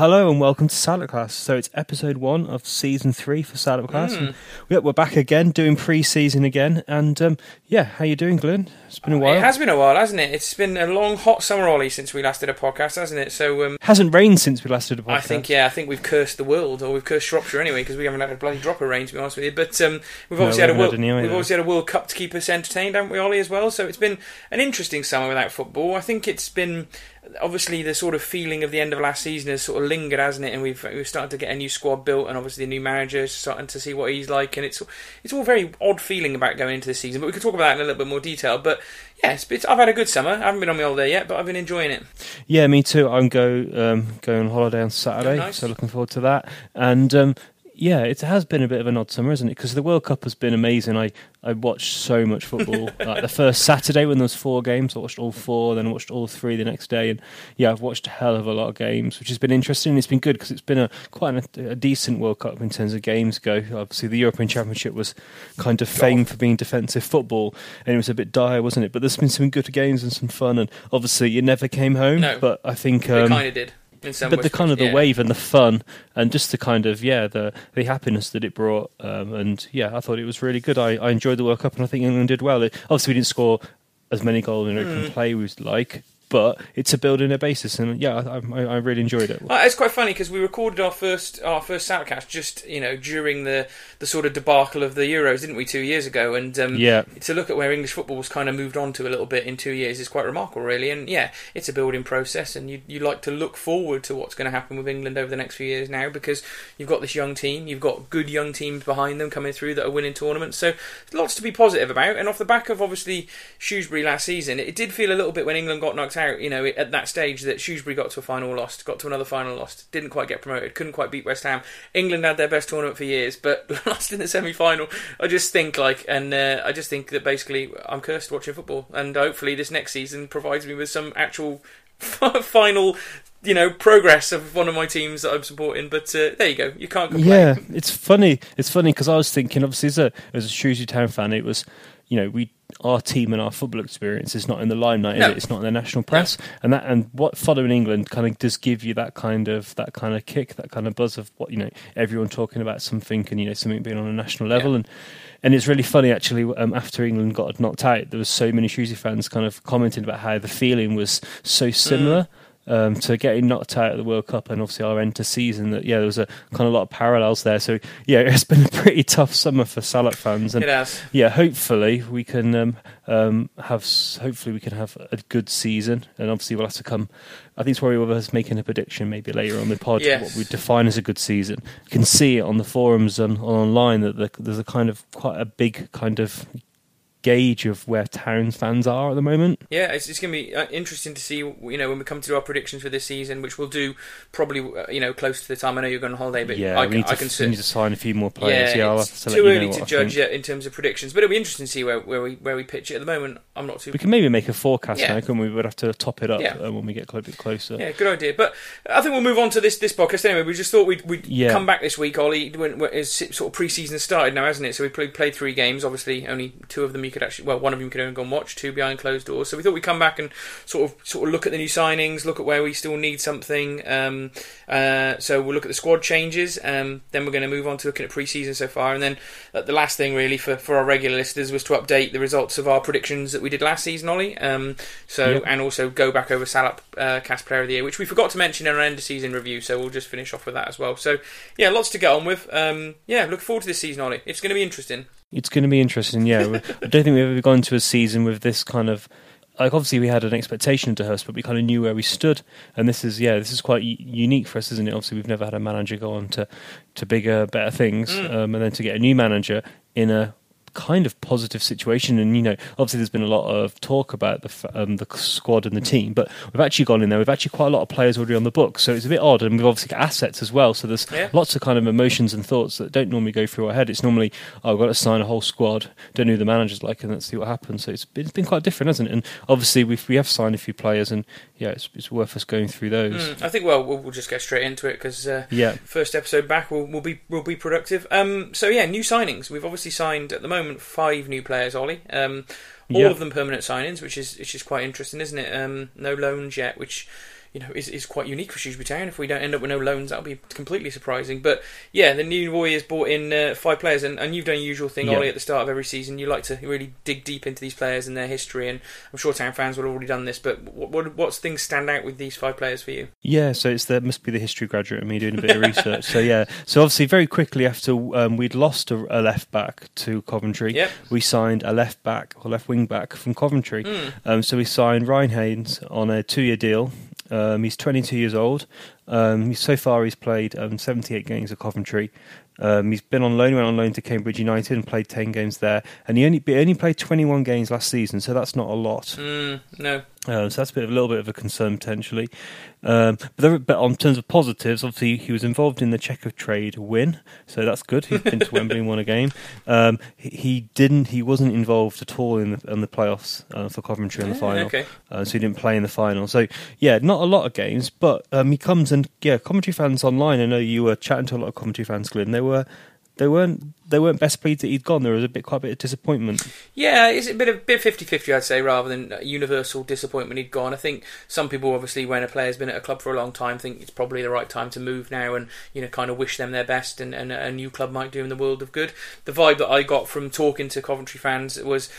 Hello and welcome to Salop Cast. So it's episode one of season three for Salop Cast. Mm. Yeah, we're back again doing pre-season again. And um, yeah, how you doing, Glenn? It's been a while. It has been a while, hasn't it? It's been a long, hot summer, Ollie, since we last did a podcast, hasn't it? So um, hasn't rained since we last did a podcast. I think yeah, I think we've cursed the world, or we've cursed Shropshire anyway, because we haven't had a bloody drop of rain, to be honest with you. But um, we've obviously no, we had a world, we've obviously had a World Cup to keep us entertained, haven't we, Ollie, as well? So it's been an interesting summer without football. I think it's been obviously the sort of feeling of the end of last season has sort of lingered, hasn't it? And we've we've started to get a new squad built, and obviously the new manager is starting to see what he's like, and it's it's all very odd feeling about going into the season. But we could talk about that in a little bit more detail. But yeah, it's, it's, I've had a good summer. I haven't been on my holiday yet, but I've been enjoying it. Yeah, me too. I'm go um, going on holiday on Saturday, oh, nice. so looking forward to that. And um, yeah, it has been a bit of an odd summer, isn't it? Because the World Cup has been amazing. I, I watched so much football. like the first Saturday when there was four games, I watched all four. Then I watched all three the next day, and yeah, I've watched a hell of a lot of games, which has been interesting. It's been good because it's been a quite a, a, decent World Cup in terms of games go. Obviously, the European Championship was kind of famed for being defensive football, and it was a bit dire, wasn't it? But there's been some good games and some fun, and obviously, it never came home. No, but I think um, it kind of did but the kind of the yeah. wave and the fun and just the kind of yeah the the happiness that it brought um, and yeah I thought it was really good. I, I enjoyed the World Cup and I think England did well. It, obviously, we didn't score as many goals in open mm. play we would like, but it's a building a basis, and yeah, I, I, I really enjoyed it. Well, it's quite funny because we recorded our first our first Soundcast just you know during the the sort of debacle of the Euros, didn't we, two years ago? And um, yeah, to look at where English football was kind of moved on to a little bit in two years is quite remarkable, really. And yeah, it's a building process, and you you like to look forward to what's going to happen with England over the next few years now because you've got this young team, you've got good young teams behind them coming through that are winning tournaments, so lots to be positive about. And off the back of obviously Shrewsbury last season, it did feel a little bit when England got knocked out, you know, at that that stage that Shrewsbury got to a final lost, got to another final lost, didn't quite get promoted, couldn't quite beat West Ham. England had their best tournament for years, but lost in the semi final. I just think like, and uh, I just think that basically I'm cursed watching football, and hopefully this next season provides me with some actual final you know progress of one of my teams that I'm supporting. But uh, there you go, you can't complain. Yeah, it's funny. It's funny because I was thinking, obviously, as a as a Shrewsbury Town fan, it was you know we our team and our football experience is not in the limelight, no. it? It's not in the national press, no. and that and what following England kind of does give you that kind of that kind of kick, that kind of buzz of what you know everyone talking about something and you know something being on a national level, yeah. and and it's really funny actually. Um, after England got knocked out, there was so many Shrewsbury fans kind of commenting about how the feeling was so similar. Mm um, to getting knocked out of the World Cup and obviously our end to season. That yeah, there was a kind of a lot of parallels there. So yeah, it's been a pretty tough summer for Salop fans. And, it has. Yeah, hopefully we can um, um, have hopefully we can have a good season, and obviously we'll have to come. I think it's worry with us making a prediction maybe later on the pod yes. what we define as a good season. You can see it on the forums and online that there's a kind of quite a big kind of gauge of where Towns fans are at the moment. Yeah, it's, it's going to be uh, interesting to see, you know, when we come to our predictions for this season, which we'll do probably, uh, you know, close to the time. I know you're going on holiday, but yeah, I, we need, I to, can need to sign a few more players. Yeah, yeah it's too early to judge yet in terms of predictions, but it'll be interesting to see where, where we where we pitch it. At the moment, I'm not too. We can maybe make a forecast yeah. now, can we? We'd have to top it up yeah. Uh, when we get a bit closer. Yeah, good idea. But I think we'll move on to this this podcast anyway. We just thought we'd, we'd yeah. come back this week, Ollie, when, when sort of pre-season started now, hasn't it? So we played, played three games. Obviously, only two of them you could actually, well, one of them you could only go and watch, two behind closed doors. So we thought we'd come back and sort of sort of look at the new signings, look at where we still need something. Um, uh, so we'll look at the squad changes. Um, then we're going to move on to looking at pre-season so far, and then uh, the last thing really for, for our regular listeners was to update the results of our predictions that we did last season, Ollie. Um, so yep. and also go back over Salop uh, Cast Player of the Year, which we forgot to mention in our end of season review. So we'll just finish off with that as well. So yeah, lots to get on with. Um, yeah, look forward to this season, Ollie. It's going to be interesting. It's going to be interesting, yeah. I don't think we've ever gone to a season with this kind of like obviously we had an expectation to Hurst, but we kind of knew where we stood. And this is yeah, this is quite unique for us, isn't it? Obviously, we've never had a manager go on to to bigger, better things, mm. um, and then to get a new manager in a kind of positive situation. And you know, obviously, there's been a lot of talk about the um, the squad and the team, but we've actually gone in there. We've actually quite a lot of players already on the book, so it's a bit odd. And we've obviously got assets as well, so there's yeah. lots of kind of emotions and thoughts that don't normally go through our head. It's normally oh, I've got to sign a whole squad, don't know who the manager's like, and let's see what happens. So it's been, it's been quite different, hasn't it? And obviously, we've we have signed a few players, and yeah, it's, it's worth us going through those. Mm, I think well, we'll, we'll just get straight into it because uh, yeah, first episode back we'll, we'll be we'll be productive. Um, so yeah, new signings. We've obviously signed at the moment five new players, Ollie. Um, all yep. of them permanent signings, which is which is quite interesting, isn't it? Um, no loans yet, which you know, is, is quite unique for Shrewsbury Town. If we don't end up with no loans, that'll be completely surprising. But yeah, the new Warriors brought in uh, five players, and, and you've done your usual thing, Yeah. Ollie, at the start of every season. You like to really dig deep into these players and their history, and I'm sure Town fans will have already done this. But what, what what's things stand out with these five players for you? Yeah, so it's there must be the history graduate in me doing a bit of research. So yeah, so obviously very quickly after um, we'd lost a, a left back to Coventry, Yep. we signed a left back or left wing back from Coventry. Mm. Um, so we signed Ryan Haynes on a two year deal. Um, he's 22 years old. Um, so far, he's played um, 78 games at Coventry. Um, he's been on loan, went on loan to Cambridge United and played 10 games there. And he only, he only played 21 games last season, so that's not a lot. Mm, no. Um, so that's a bit of a little bit of a concern potentially. Um, but, there, but on terms of positives, obviously he was involved in the Checkatrade win, so that's good. He's been to Wembley and won a game. Um, he, he didn't. He wasn't involved at all in the, in the playoffs uh, for Coventry in the final. Okay. Uh, so he didn't play in the final. So yeah, not a lot of games, but um, he comes and yeah, Coventry fans online. I know you were chatting to a lot of Coventry fans, Glenn. They were. They weren't. They weren't best pleased that he'd gone. There was a bit, quite a bit of disappointment. Yeah, it's a bit of bit 50-50, I'd say, rather than universal disappointment he'd gone. I think some people, obviously, when a player's been at a club for a long time, think it's probably the right time to move now, and you know, kind of wish them their best, and, and a new club might do them the world of good. The vibe that I got from talking to Coventry fans was.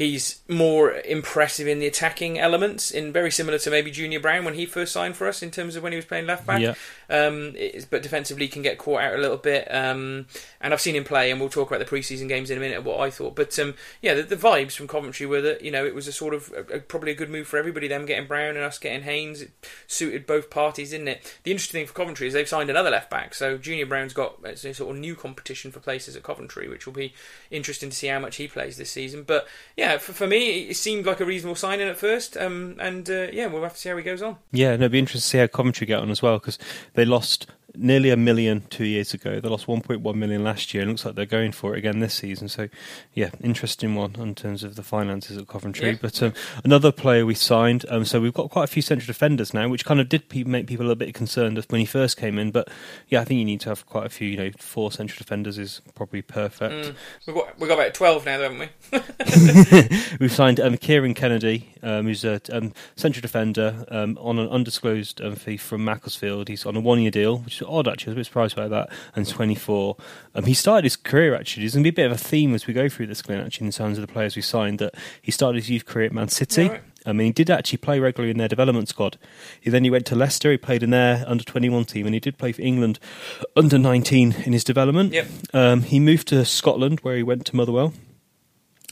He's more impressive in the attacking elements, in very similar to maybe Junior Brown when he first signed for us in terms of when he was playing left back. Yeah, Um, but defensively can get caught out a little bit. Um, and I've seen him play, and we'll talk about the preseason games in a minute. What I thought, but um, yeah, the, the vibes from Coventry were that you know it was a sort of a, a- probably a good move for everybody. Them getting Brown and us getting Haynes it suited both parties, didn't it? The interesting thing for Coventry is they've signed another left back, so Junior Brown's got a sort of new competition for places at Coventry, which will be interesting to see how much he plays this season. But yeah, for, for me, it seemed like a reasonable signing at first, um, and uh, yeah, we'll have to see how he goes on. Yeah, no, it'd be interesting to see how Coventry get on as well because they lost nearly a million two years ago. They lost 1.1 million last year, it looks like they're going for it again this season. So, yeah, interesting one in terms of the finances at Coventry. Yeah. But um, another player we signed, um, so we've got quite a few central defenders now, which kind of did pe- make people a bit concerned when he first came in. But yeah, I think you need to have quite a few. You know, four central defenders is probably perfect. Mm. We've got we've got about twelve now, haven't we? We've signed um, Kieran Kennedy, um, who's a um, central defender um, on an undisclosed um, fee from Macclesfield. He's on a one-year deal, which is odd actually. I was a bit surprised by that. And 24. Um, he started his career actually. There's going to be a bit of a theme as we go through this, Glenn. Actually, in terms of the players we signed, that he started his youth career at Man City. Right. I mean, he did actually play regularly in their development squad. He then he went to Leicester. He played in their under twenty one team, and he did play for England under nineteen in his development. Yep. Um, he moved to Scotland, where he went to Motherwell,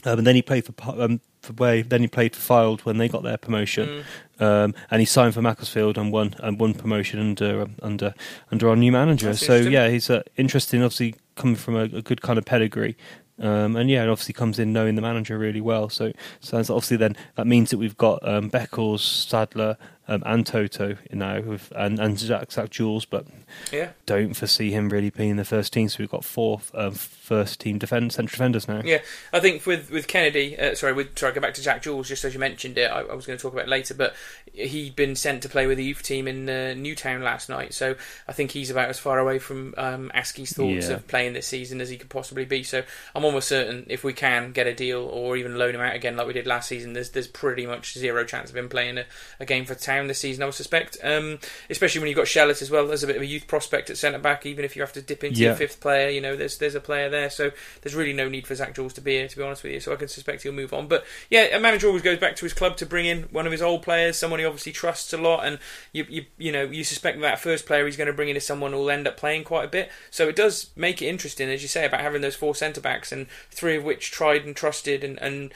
um, and then he played for um, for where then he played for Fylde when they got their promotion, Mm. um, and he signed for Macclesfield and won and won promotion under um, under under our new manager. That's So yeah, he's uh, interesting. Obviously, coming from a, a good kind of pedigree. Um, and yeah, it obviously comes in knowing the manager really well. So, so that's obviously then that means that we've got um, Beckles, Sadler, um, and Toto now, with, and and Zak, Zak Jules, but Yeah. don't foresee him really being in the first team. So we've got four um, first team defend central defenders now. Yeah, I think with with Kennedy, uh, sorry, with sorry, go back to Jack Jules. Just as you mentioned it, I, I was going to talk about it later, but he'd been sent to play with the youth team in uh, Newtown last night, so I think he's about as far away from um, Askey's thoughts Yeah. of playing this season as he could possibly be. So I'm almost certain if we can get a deal or even loan him out again like we did last season, there's there's pretty much zero chance of him playing a, a game for Town this season. I would suspect, um, especially when you've got Shellett as well. There's a bit of a youth prospect at centre back, even if you have to dip into your fifth player. You know, there's there's a player there, so there's really no need for Zak Jules to be here, to be honest with you. So I can suspect he'll move on. But yeah, a manager always goes back to his club to bring in one of his old players, someone he obviously trusts a lot, and you you you know you suspect that first player he's going to bring in is someone who'll end up playing quite a bit. So it does make it interesting, as you say, about having those four centre backs and three of which tried and trusted, and and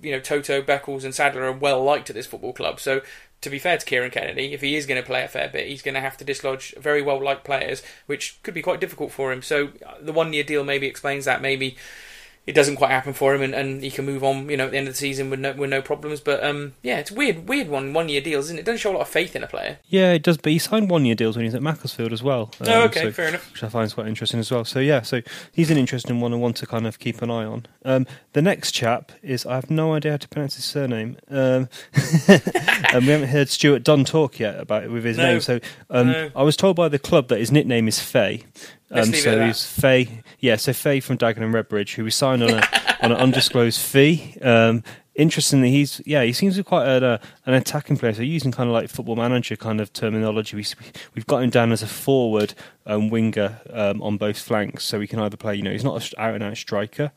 you know Toto, Beckles, and Sadler are well liked at this football club. So. To be fair to Kieran Kennedy, if he is going to play a fair bit, he's going to have to dislodge very well liked players, which could be quite difficult for him. So uh, the one year deal maybe explains that. Maybe it doesn't quite happen for him, and, and he can move on, you know, at the end of the season with no with no problems. But um, yeah, it's a weird, weird one, one year deals, isn't it? It doesn't show a lot of faith in a player. Yeah, it does. But he signed one year deals when he was at Macclesfield as well. oh, Um, okay, so- fair enough. which I find quite interesting as well. So yeah, so he's an interesting one and one to kind of keep an eye on. Um, the next chap is I have no idea how to pronounce his surname, um, and we haven't heard Stuart Dunn talk yet about it with his No. name. So um, No. I was told by the club that his nickname is Fay. Let's Um, so he's Fay, yeah. So Faye from Dagenham Redbridge, who we signed on a on an undisclosed fee. Um, interestingly, he's yeah, he seems to be quite a, uh, an attacking player. So using kind of like football manager kind of terminology, we, we've got him down as a forward um, winger um, on both flanks, so he can either play. You know, he's not an out and out striker,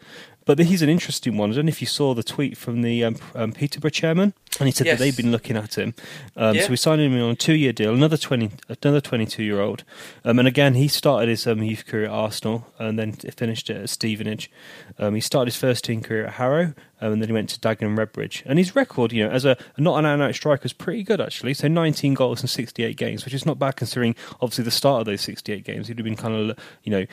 but he's an interesting one. I don't know if you saw the tweet from the um, um, Peterborough chairman, and he said Yes. that they've been looking at him. Um, Yeah. So we signed him on a two-year deal, another twenty, another twenty-two-year-old, um, and again he started his um, youth career at Arsenal and then finished it at Stevenage. Um, he started his first team career at Harrow, um, and then he went to Dagenham Redbridge. And his record, you know, as a not an out-and-out striker, is pretty good actually. So 19 goals in 68 games, which is not bad considering obviously the start of those 68 games. He'd have been kind of, you know,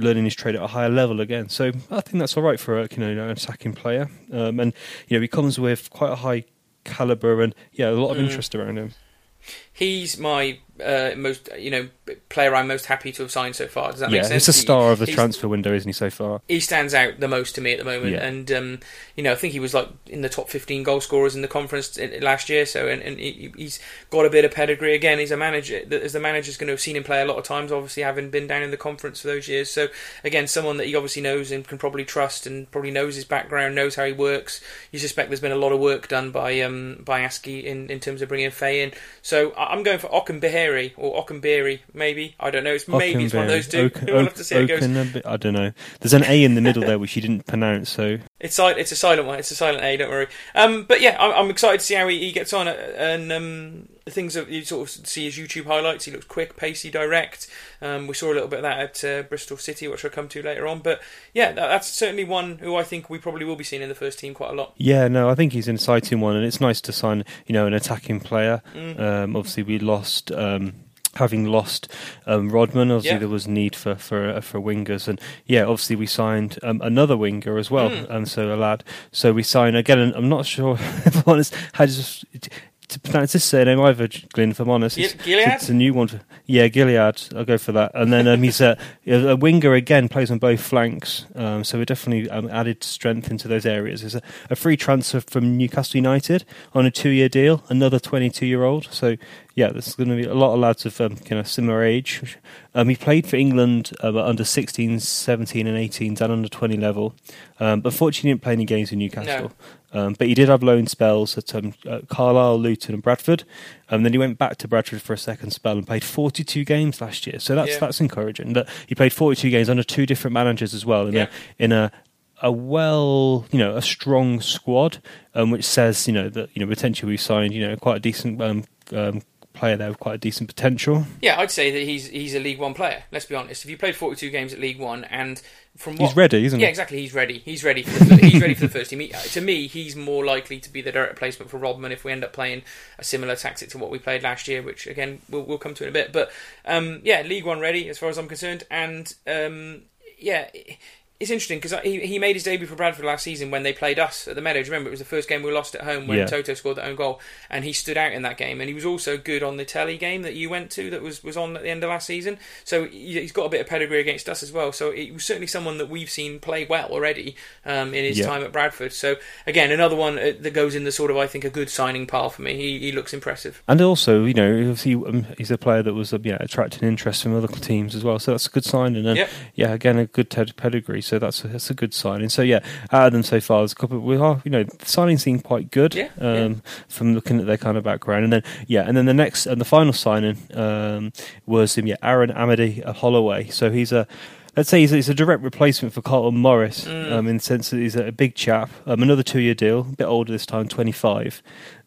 learning his trade at a higher level again. So I think that's all right for a you know an attacking player. Um, and you know he comes with quite a high caliber and yeah a lot of Mm. interest around him. He's my uh, most, you know, player I'm most happy to have signed so far. Does that yeah, make sense? he's a star of the transfer window, isn't he? So far, he stands out the most to me at the moment. Yeah. And um, you know, I think he was like in the top 15 goal scorers in the conference last year. So, and, and he, he's got a bit of pedigree. Again, he's a manager. As the manager's going to have seen him play a lot of times, obviously having been down in the conference for those years. So, again, someone that he obviously knows and can probably trust, and probably knows his background, knows how he works. You suspect there's been a lot of work done by um, by Askey in, in terms of bringing Faye in. So, I'm going for Or Okenberry, maybe. I don't know. It's maybe it's one of those two. Oken- we'll have to see how it goes. I don't know. There's an A in the middle there which you didn't pronounce. So It's it's a silent one. It's a silent A. Don't worry. Um, but yeah, I'm, I'm excited to see how he, he gets on. And um, things that you sort of see his YouTube highlights. He looks quick, pacey, direct. Um, we saw a little bit of that at uh, Bristol City, which I'll come to later on. But yeah, that, that's certainly one who I think we probably will be seeing in the first team quite a lot. yeah, no, I think he's an exciting one, and it's nice to sign you know an attacking player. Mm. Um, obviously, we lost. Um, Having lost um, Rodman, obviously Yeah. there was need for for uh, for wingers, and yeah, obviously we signed um, another winger as well, Mm. and so a lad. So we signed again. And I'm not sure, if I'm honest, how to, to pronounce this surname either, Glyn. If I'm honest, It's- Gilead? It's a new one. For, yeah, Gilead. I'll go for that. And then um, he's a, a winger again, plays on both flanks. Um, so we definitely um, added strength into those areas. There's a, a free transfer from Newcastle United on a two-year deal. Another 22-year-old. So yeah, there's going to be a lot of lads of um, kind of similar age. Um, he played for England at under 16, 17, and 18, and under 20 level. Um, but fortunately, he didn't play any games in Newcastle. Um, but he did have loan spells at um, uh, Carlisle, Luton, and Bradford. And then he went back to Bradford for a second spell and played 42 games last year. So that's Yeah. that's encouraging. That he played 42 games under two different managers as well in Yeah. a in a a well, you know, a strong squad, um, which says you know that you know potentially we signed you know quite a decent um, um, player there with quite a decent potential. Yeah, I'd say that he's he's a League One player. Let's be honest. If you played 42 games at League One, and from what He's ready, isn't Yeah, he? exactly. He's ready. He's ready. For the, he's ready for the first team. He, to me, he's more likely to be the direct replacement for Rodman if we end up playing a similar tactic to what we played last year, which again we'll, we'll come to in a bit. But um, yeah, League One ready as far as I'm concerned, and um, yeah. It's interesting because he, he made his debut for Bradford last season when they played us at the Meadows. Remember, it was the first game we lost at home when Yeah. Toto scored that own goal, and he stood out in that game. And he was also good on the telly game that you went to that was, was on at the end of last season. So he- he's got a bit of pedigree against us as well. So he was certainly someone that we've seen play well already um, in his Yeah. time at Bradford. So again, another one uh, that goes in the sort of I think a good signing pile for me. He, he looks impressive. And also, you know, obviously, um, he's a player that was uh, yeah attracting interest from other teams as well. So that's a good signing. And Yep. yeah, again, a good pedigree. So that's a, that's a good signing. So yeah, out of them so far, there's a couple. We are, you know, the signings seem quite good. Yeah, Um, From looking at their kind of background, and then yeah, and then the next and the final signing um, was um, yeah Aaron Amadi-Holloway. So he's a. Let's say he's, he's a direct replacement for Carlton Morris Mm. um, in the sense that he's a big chap, um, another two-year deal, a bit older this time, 25.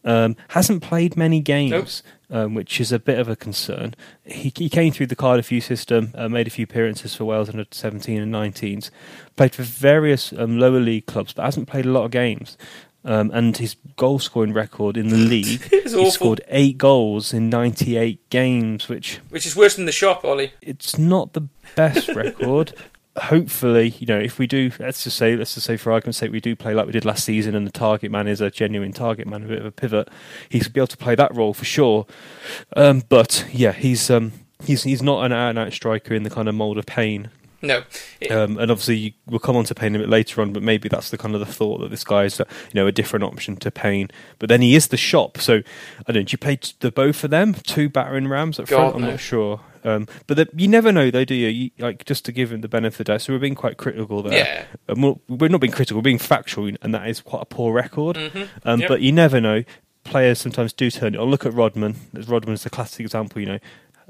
Um, hasn't played many games, um, which is a bit of a concern. He, he came through the Cardiff U system, uh, made a few appearances for Wales under 17 and 19s, played for various um, lower league clubs, but hasn't played a lot of games. Um, and his goal scoring record in the league, he awful. scored eight goals in 98 games, which Which is worse than the shop, Ollie. it's not the best record. Hopefully, you know, if we do, let's just say, let's just say, for argument's sake, we do play like we did last season, and the target man is a genuine target man, a bit of a pivot. He's be able to play that role for sure. Um, but yeah, he's um, he's he's not an out and out striker in the kind of mould of Payne. No, It- Um, and obviously, you, we'll come on to Payne a bit later on, but maybe that's the kind of the thought that this guy is, uh, you know, a different option to Payne. But then he is the shop, so I don't. know, Do you play t- the both of them, two battering rams at front? God, I'm not sure. Um, but the, you never know, though, do you? you? Like just to give him the benefit of the doubt. So we're being quite critical there. Yeah. Um, we're, we're not being critical. We're being factual, and that is quite a poor record. Mhm. Um, Yep. But you never know. Players sometimes do turn it on. Look at Rodman. Rodman's the classic example. You know,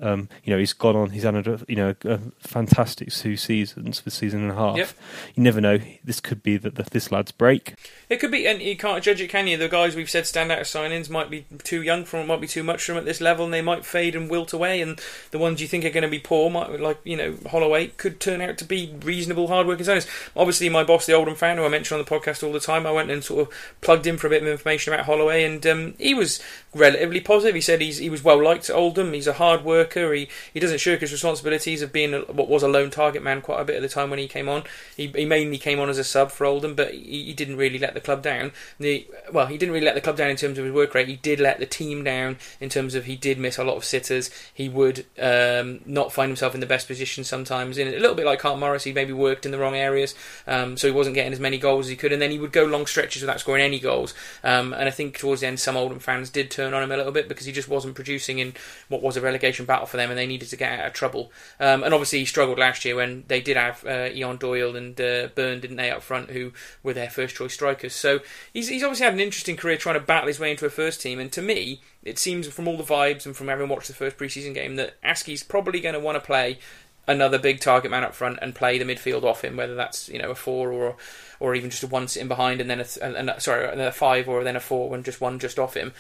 um, you know he's gone on. He's had a, you know a fantastic two seasons for season and a half. Yep. You never know. This could be that this lad's break. It could be, and you can't judge it, can you? The guys we've said stand out as signings might be too young for them, might be too much for them at this level, and they might fade and wilt away. And the ones you think are going to be poor, might like you know Holloway, could turn out to be reasonable, hard-working signings. Obviously, my boss, the Oldham fan, who I mention on the podcast all the time, I went and sort of plugged in for a bit of information about Holloway, and um, he was relatively positive. He said he's he was well liked at Oldham. He's a hard worker. He he doesn't shirk his responsibilities of being a, what was a lone target man quite a bit at the time when he came on. He, he mainly came on as a sub for Oldham, but he, he didn't really let the club down. The well, he didn't really let the club down in terms of his work rate. He did let the team down in terms of he did miss a lot of sitters. He would um, not find himself in the best position sometimes. In a little bit like Hart Morris, he maybe worked in the wrong areas, um, so he wasn't getting as many goals as he could. And then he would go long stretches without scoring any goals. Um, and I think towards the end, some Oldham fans did turn on him a little bit because he just wasn't producing in what was a relegation battle for them, and they needed to get out of trouble. Um, and obviously, he struggled last year when they did have uh, Eoin Doyle and uh, Byrne, didn't they, up front, who were their first choice strikers. So he's, he's obviously had an interesting career trying to battle his way into a first team. And to me, it seems from all the vibes and from having watched the first preseason game that Askey's probably going to want to play another big target man up front and play the midfield off him, whether that's you know a four or or even just a one sitting behind and then a, and, and, sorry a five or then a four and just one just off him.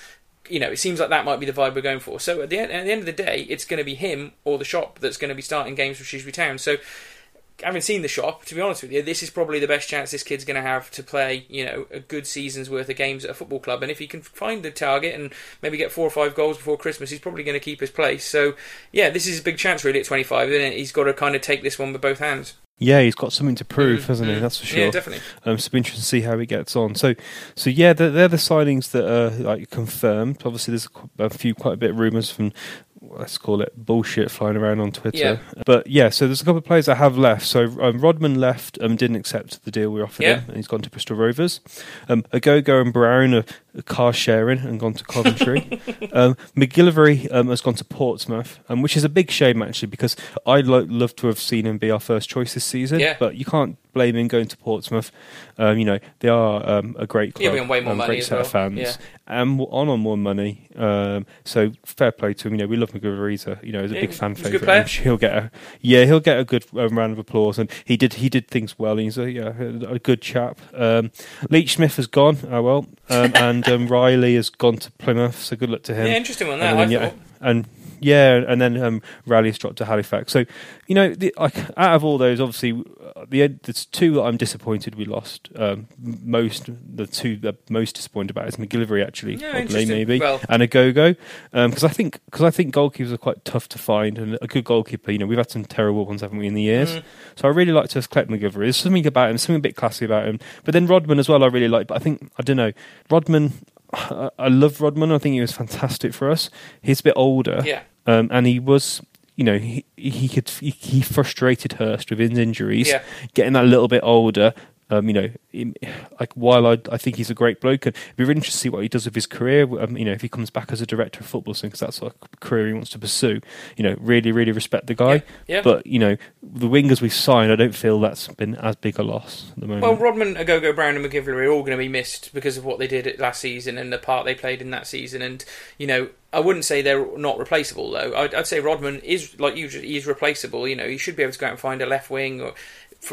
You know, it seems like that might be the vibe we're going for. So at the end, at the end of the day, it's going to be him or the shop that's going to be starting games for Shrewsbury Town. So having seen the shop, to be honest with you, this is probably the best chance this kid's going to have to play, you know, a good season's worth of games at a football club. And if he can find the target and maybe get four or five goals before Christmas, he's probably going to keep his place. So, yeah, this is a big chance really at 25, isn't it? He's got to kind of take this one with both hands. Yeah, he's got something to prove, Mm, hasn't he? mm. That's for sure. Yeah, definitely. Um, so it'll be interesting to see how he gets on. So, so yeah, they're, they're the signings that are like confirmed. Obviously, there's a few, quite a bit of rumours from, let's call it bullshit, flying around on Twitter. Yeah. But yeah, so there's a couple of players that have left. So um, Rodman left, um, didn't accept the deal we offered Yeah. him, and he's gone to Bristol Rovers. Um, Ogogo and Brown are car sharing and gone to Coventry. um, McGillivray um, has gone to Portsmouth, um, which is a big shame actually because I'd lo- love to have seen him be our first choice this season. Yeah. But you can't blame him going to Portsmouth. Um, you know they are um, a great club, be on way more um, money great set of fans, Yeah. and on on more money. Um, so fair play to him. You know we love McGillivray. He's a you know he's a Yeah, big fan favorite. He'll get a yeah he'll get a good round of applause, and he did he did things well. He's a yeah a good chap. Um, Leach Smith has gone. Oh well, um, and um, Riley has gone to Plymouth. So good luck to him. Yeah, interesting one, that, And I then, yeah, thought. and yeah, and then um, Rally's dropped to Halifax. So, you know, the, like, out of all those, obviously, uh, the there's two that I'm disappointed we lost. Um, most the two that I'm most disappointed about is McGillivray actually, Yeah, oddly maybe, Well- and Ogogo. Because I think because I think goalkeepers are quite tough to find, and a good goalkeeper. You know, we've had some terrible ones, haven't we, in the years? Mm. So I really like to have kept McGillivray. There's something about him, something a bit classy about him. But then Rodman as well, I really like. But I think I don't know, Rodman. I I love Rodman. I think he was fantastic for us. He's a bit older, Yeah. Um, and he was, you know, he he could he, he frustrated Hurst with his injuries. Yeah. Getting that little bit older, um, you know, him- like while I I think he's a great bloke, and it'd be really interesting to see what he does with his career. Um, you know, if he comes back as a director of football soon, because that's a career he wants to pursue. You know, really really respect the guy. Yeah. Yeah. But you know, the wingers we've signed, I don't feel that's been as big a loss at the moment. Well, Rodman, Ogogo, Brown, and McGillivray are all going to be missed because of what they did last season and the part they played in that season. And you know, I wouldn't say they're not replaceable though. I'd, I'd say Rodman is like you, he is replaceable. You know, he should be able to go out and find a left wing or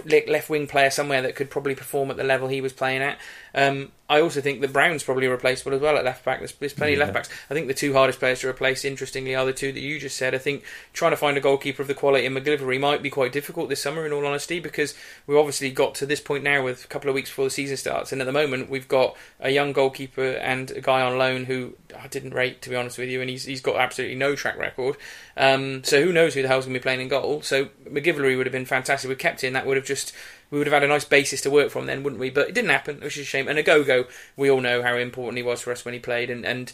left wing player somewhere that could probably perform at the level he was playing at. Um, I also think that Brown's probably replaceable as well at left back. There's, there's plenty of left backs. I think the two hardest players to replace, interestingly, are the two that you just said. I think trying to find a goalkeeper of the quality in McGillivray might be quite difficult this summer, in all honesty, because we've obviously got to this point now with a couple of weeks before the season starts, and at the moment we've got a young goalkeeper and a guy on loan who I didn't rate, to be honest with you, and he's he's got absolutely no track record. Um, so who knows who the hell's going to be playing in goal? So McGillivray would have been fantastic. We kept him. That would have just we would have had a nice basis to work from then, wouldn't we? But it didn't happen, which is a shame. And Ogogo, we all know how important he was for us when he played, and, and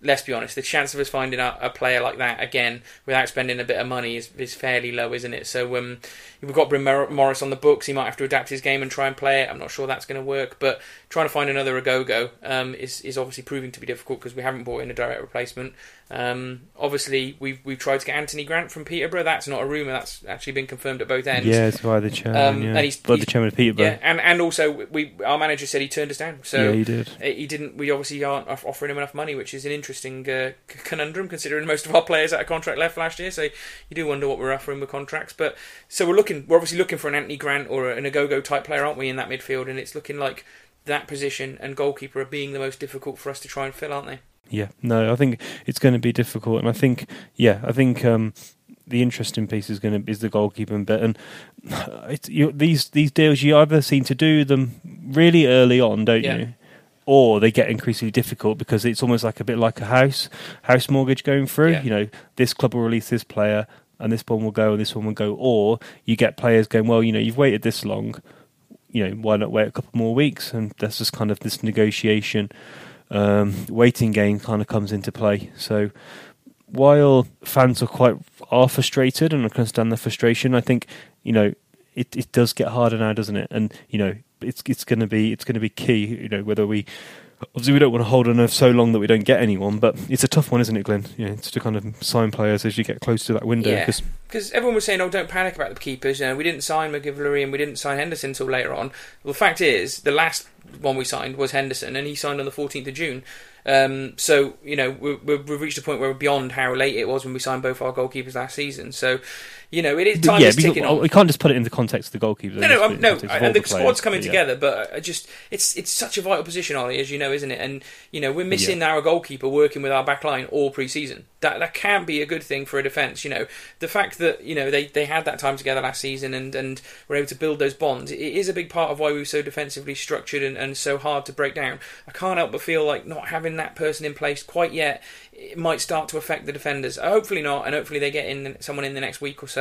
let's be honest, the chance of us finding a, a, player like that again without spending a bit of money is, is fairly low, isn't it? So um, we've got Bryn Morris on the books. He might have to adapt his game and try and play it. I'm not sure that's going to work, but trying to find another Ogogo um, is is obviously proving to be difficult because we haven't brought in a direct replacement. Um, obviously, we've we've tried to get Anthony Grant from Peterborough. That's not a rumor. That's actually been confirmed at both ends. Yeah, it's by the chairman. Um, yeah. and he's, by the chairman of Peterborough. Yeah, and and also we our manager said he turned us down. So yeah, he did. He didn't. We obviously aren't offering him enough money, which is an interesting uh, conundrum considering most of our players had a contract left last year. So you do wonder what we're offering with contracts. But so we're looking. We're obviously looking for an Anthony Grant or an Ogogo type player, aren't we, in that midfield? And it's looking like that position and goalkeeper are being the most difficult for us to try and fill, aren't they? Yeah, no, I think it's going to be difficult, and I think, yeah, I think um, the interesting piece is going to be is the goalkeeping bit, and it's you, these these deals you either seem to do them really early on, don't yeah. you? Or they get increasingly difficult because it's almost like a bit like a house house mortgage going through. Yeah. You know, this club will release this player, and this one will go, and this one will go. Or you get players going, well, you know, you've waited this long, you know, why not wait a couple more weeks? And that's just kind of this negotiation um, waiting game kind of comes into play. So while fans are quite are frustrated and I can understand the frustration, I think you know it, it does get harder now, doesn't it? And you know it's it's going to be it's going to be key. You know whether we obviously we don't want to hold on for so long that we don't get anyone, but it's a tough one, isn't it, Glenn? You know, it's to kind of sign players as you get close to that window. Yeah, because everyone was saying, "Oh, don't panic about the keepers." You know, we didn't sign McGillivray and we didn't sign Henderson until later on. Well, the fact is, the last one we signed was Henderson, and he signed on the 14th of June. Um, so you know we have reached a point where we're beyond how late it was when we signed both our goalkeepers last season. So you know it is time yeah, is ticking on. We can't just put it in the context of the goalkeepers. No, no, um, no. And the, the squad's coming yeah. together, but I just it's it's such a vital position, Ollie, as you know, isn't it? And you know we're missing yeah. our goalkeeper working with our back line all pre-season. That that can't be a good thing for a defence. You know the fact that you know they, they had that time together last season and and were able to build those bonds. It is a big part of why we were so defensively structured and, and so hard to break down. I can't help but feel like not having that person in place quite yet it might start to affect the defenders. Uh, hopefully not, and hopefully they get in someone in the next week or so,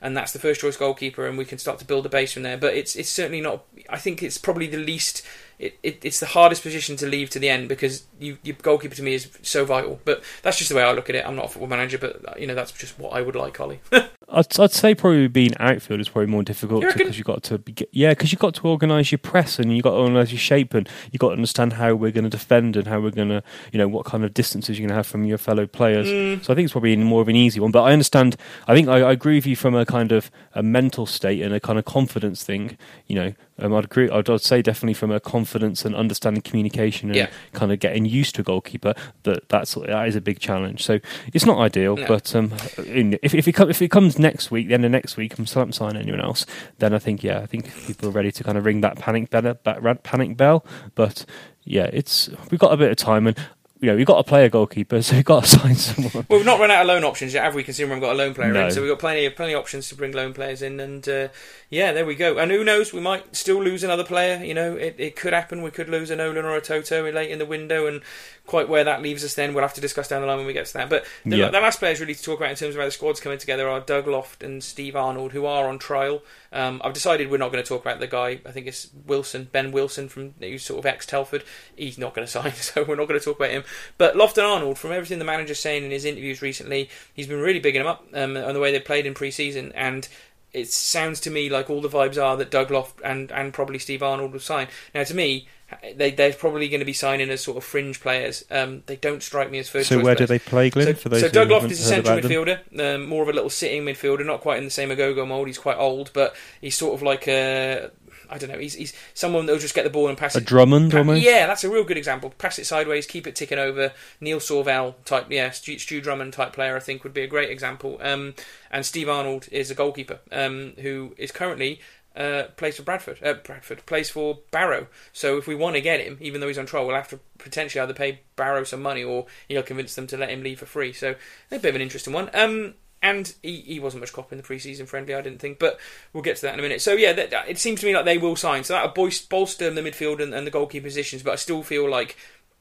and that's the first choice goalkeeper, and we can start to build a base from there. But it's it's certainly not. I think it's probably the least it, it, it's the hardest position to leave to the end because you, your goalkeeper to me is so vital. But that's just the way I look at it. I'm not a football manager, but you know that's just what I would like, Ollie. I'd, I'd say probably being outfield is probably more difficult because you got to be, yeah because you've got to organise your press and you've got to organise your shape and you've got to understand how we're going to defend and how we're going to you know what kind of distances you're going to have from your fellow players. Mm. So I think it's probably more of an easy one. But I understand. I think I, I agree with you from a kind of a mental state and a kind of confidence thing. You know, um, I'd agree. I'd, I'd, say definitely from a confidence and understanding communication and yeah. kind of getting used to a goalkeeper that that's that is a big challenge. So it's not ideal, no. but um, if if it, if it comes next week, the end of next week, I'm still not signing anyone else. Then I think yeah, I think people are ready to kind of ring that panic bell, that panic bell. But yeah, it's we've got a bit of time, and you know, we've got to play a goalkeeper, so we've got to sign someone. Well, we've not run out of loan options yet, have we? Considering we've got a loan player no. in, so we've got plenty of plenty of options to bring loan players in, and uh, yeah, there we go. And who knows, we might still lose another player. You know, it, it could happen. We could lose a Nolan or a Toto late in the window, and quite where that leaves us then we'll have to discuss down the line when we get to that. But the, yeah. the last players really to talk about in terms of how the squad's coming together are Doug Loft and Steve Arnold, who are on trial. Um, I've decided we're not going to talk about the guy. I think it's Wilson, Ben Wilson from who's sort of ex Telford. He's not going to sign, so we're not going to talk about him. But Loft and Arnold, from everything the manager's saying in his interviews recently, he's been really bigging them up um, on the way they've played in pre-season and it sounds to me like all the vibes are that Doug Loft and, and probably Steve Arnold will sign. Now, to me, they they're probably going to be signing as sort of fringe players. Um, they don't strike me as first. So where players. do they play, Glenn? So, for those so Doug Loft is a central midfielder, um, more of a little sitting midfielder, not quite in the same Ogogo mould. He's quite old, but he's sort of like a I don't know. He's he's someone that'll just get the ball and pass a it. A Drummond almost. Yeah, that's a real good example. Pass it sideways, keep it ticking over. Neil Sorvel type, yeah, Stu, Stu Drummond type player. I think would be a great example. Um, and Steve Arnold is a goalkeeper um, who is currently uh, plays for Bradford. Uh, Bradford plays for Barrow. So if we want to get him, even though he's on trial, we'll have to potentially either pay Barrow some money or he'll convince them to let him leave for free. So a bit of an interesting one. Um, and he, he wasn't much cop in the preseason friendly, I didn't think. But we'll get to that in a minute. So yeah, that, it seems to me like they will sign. So that'll bolster the midfield and, and the goalkeeper positions. But I still feel like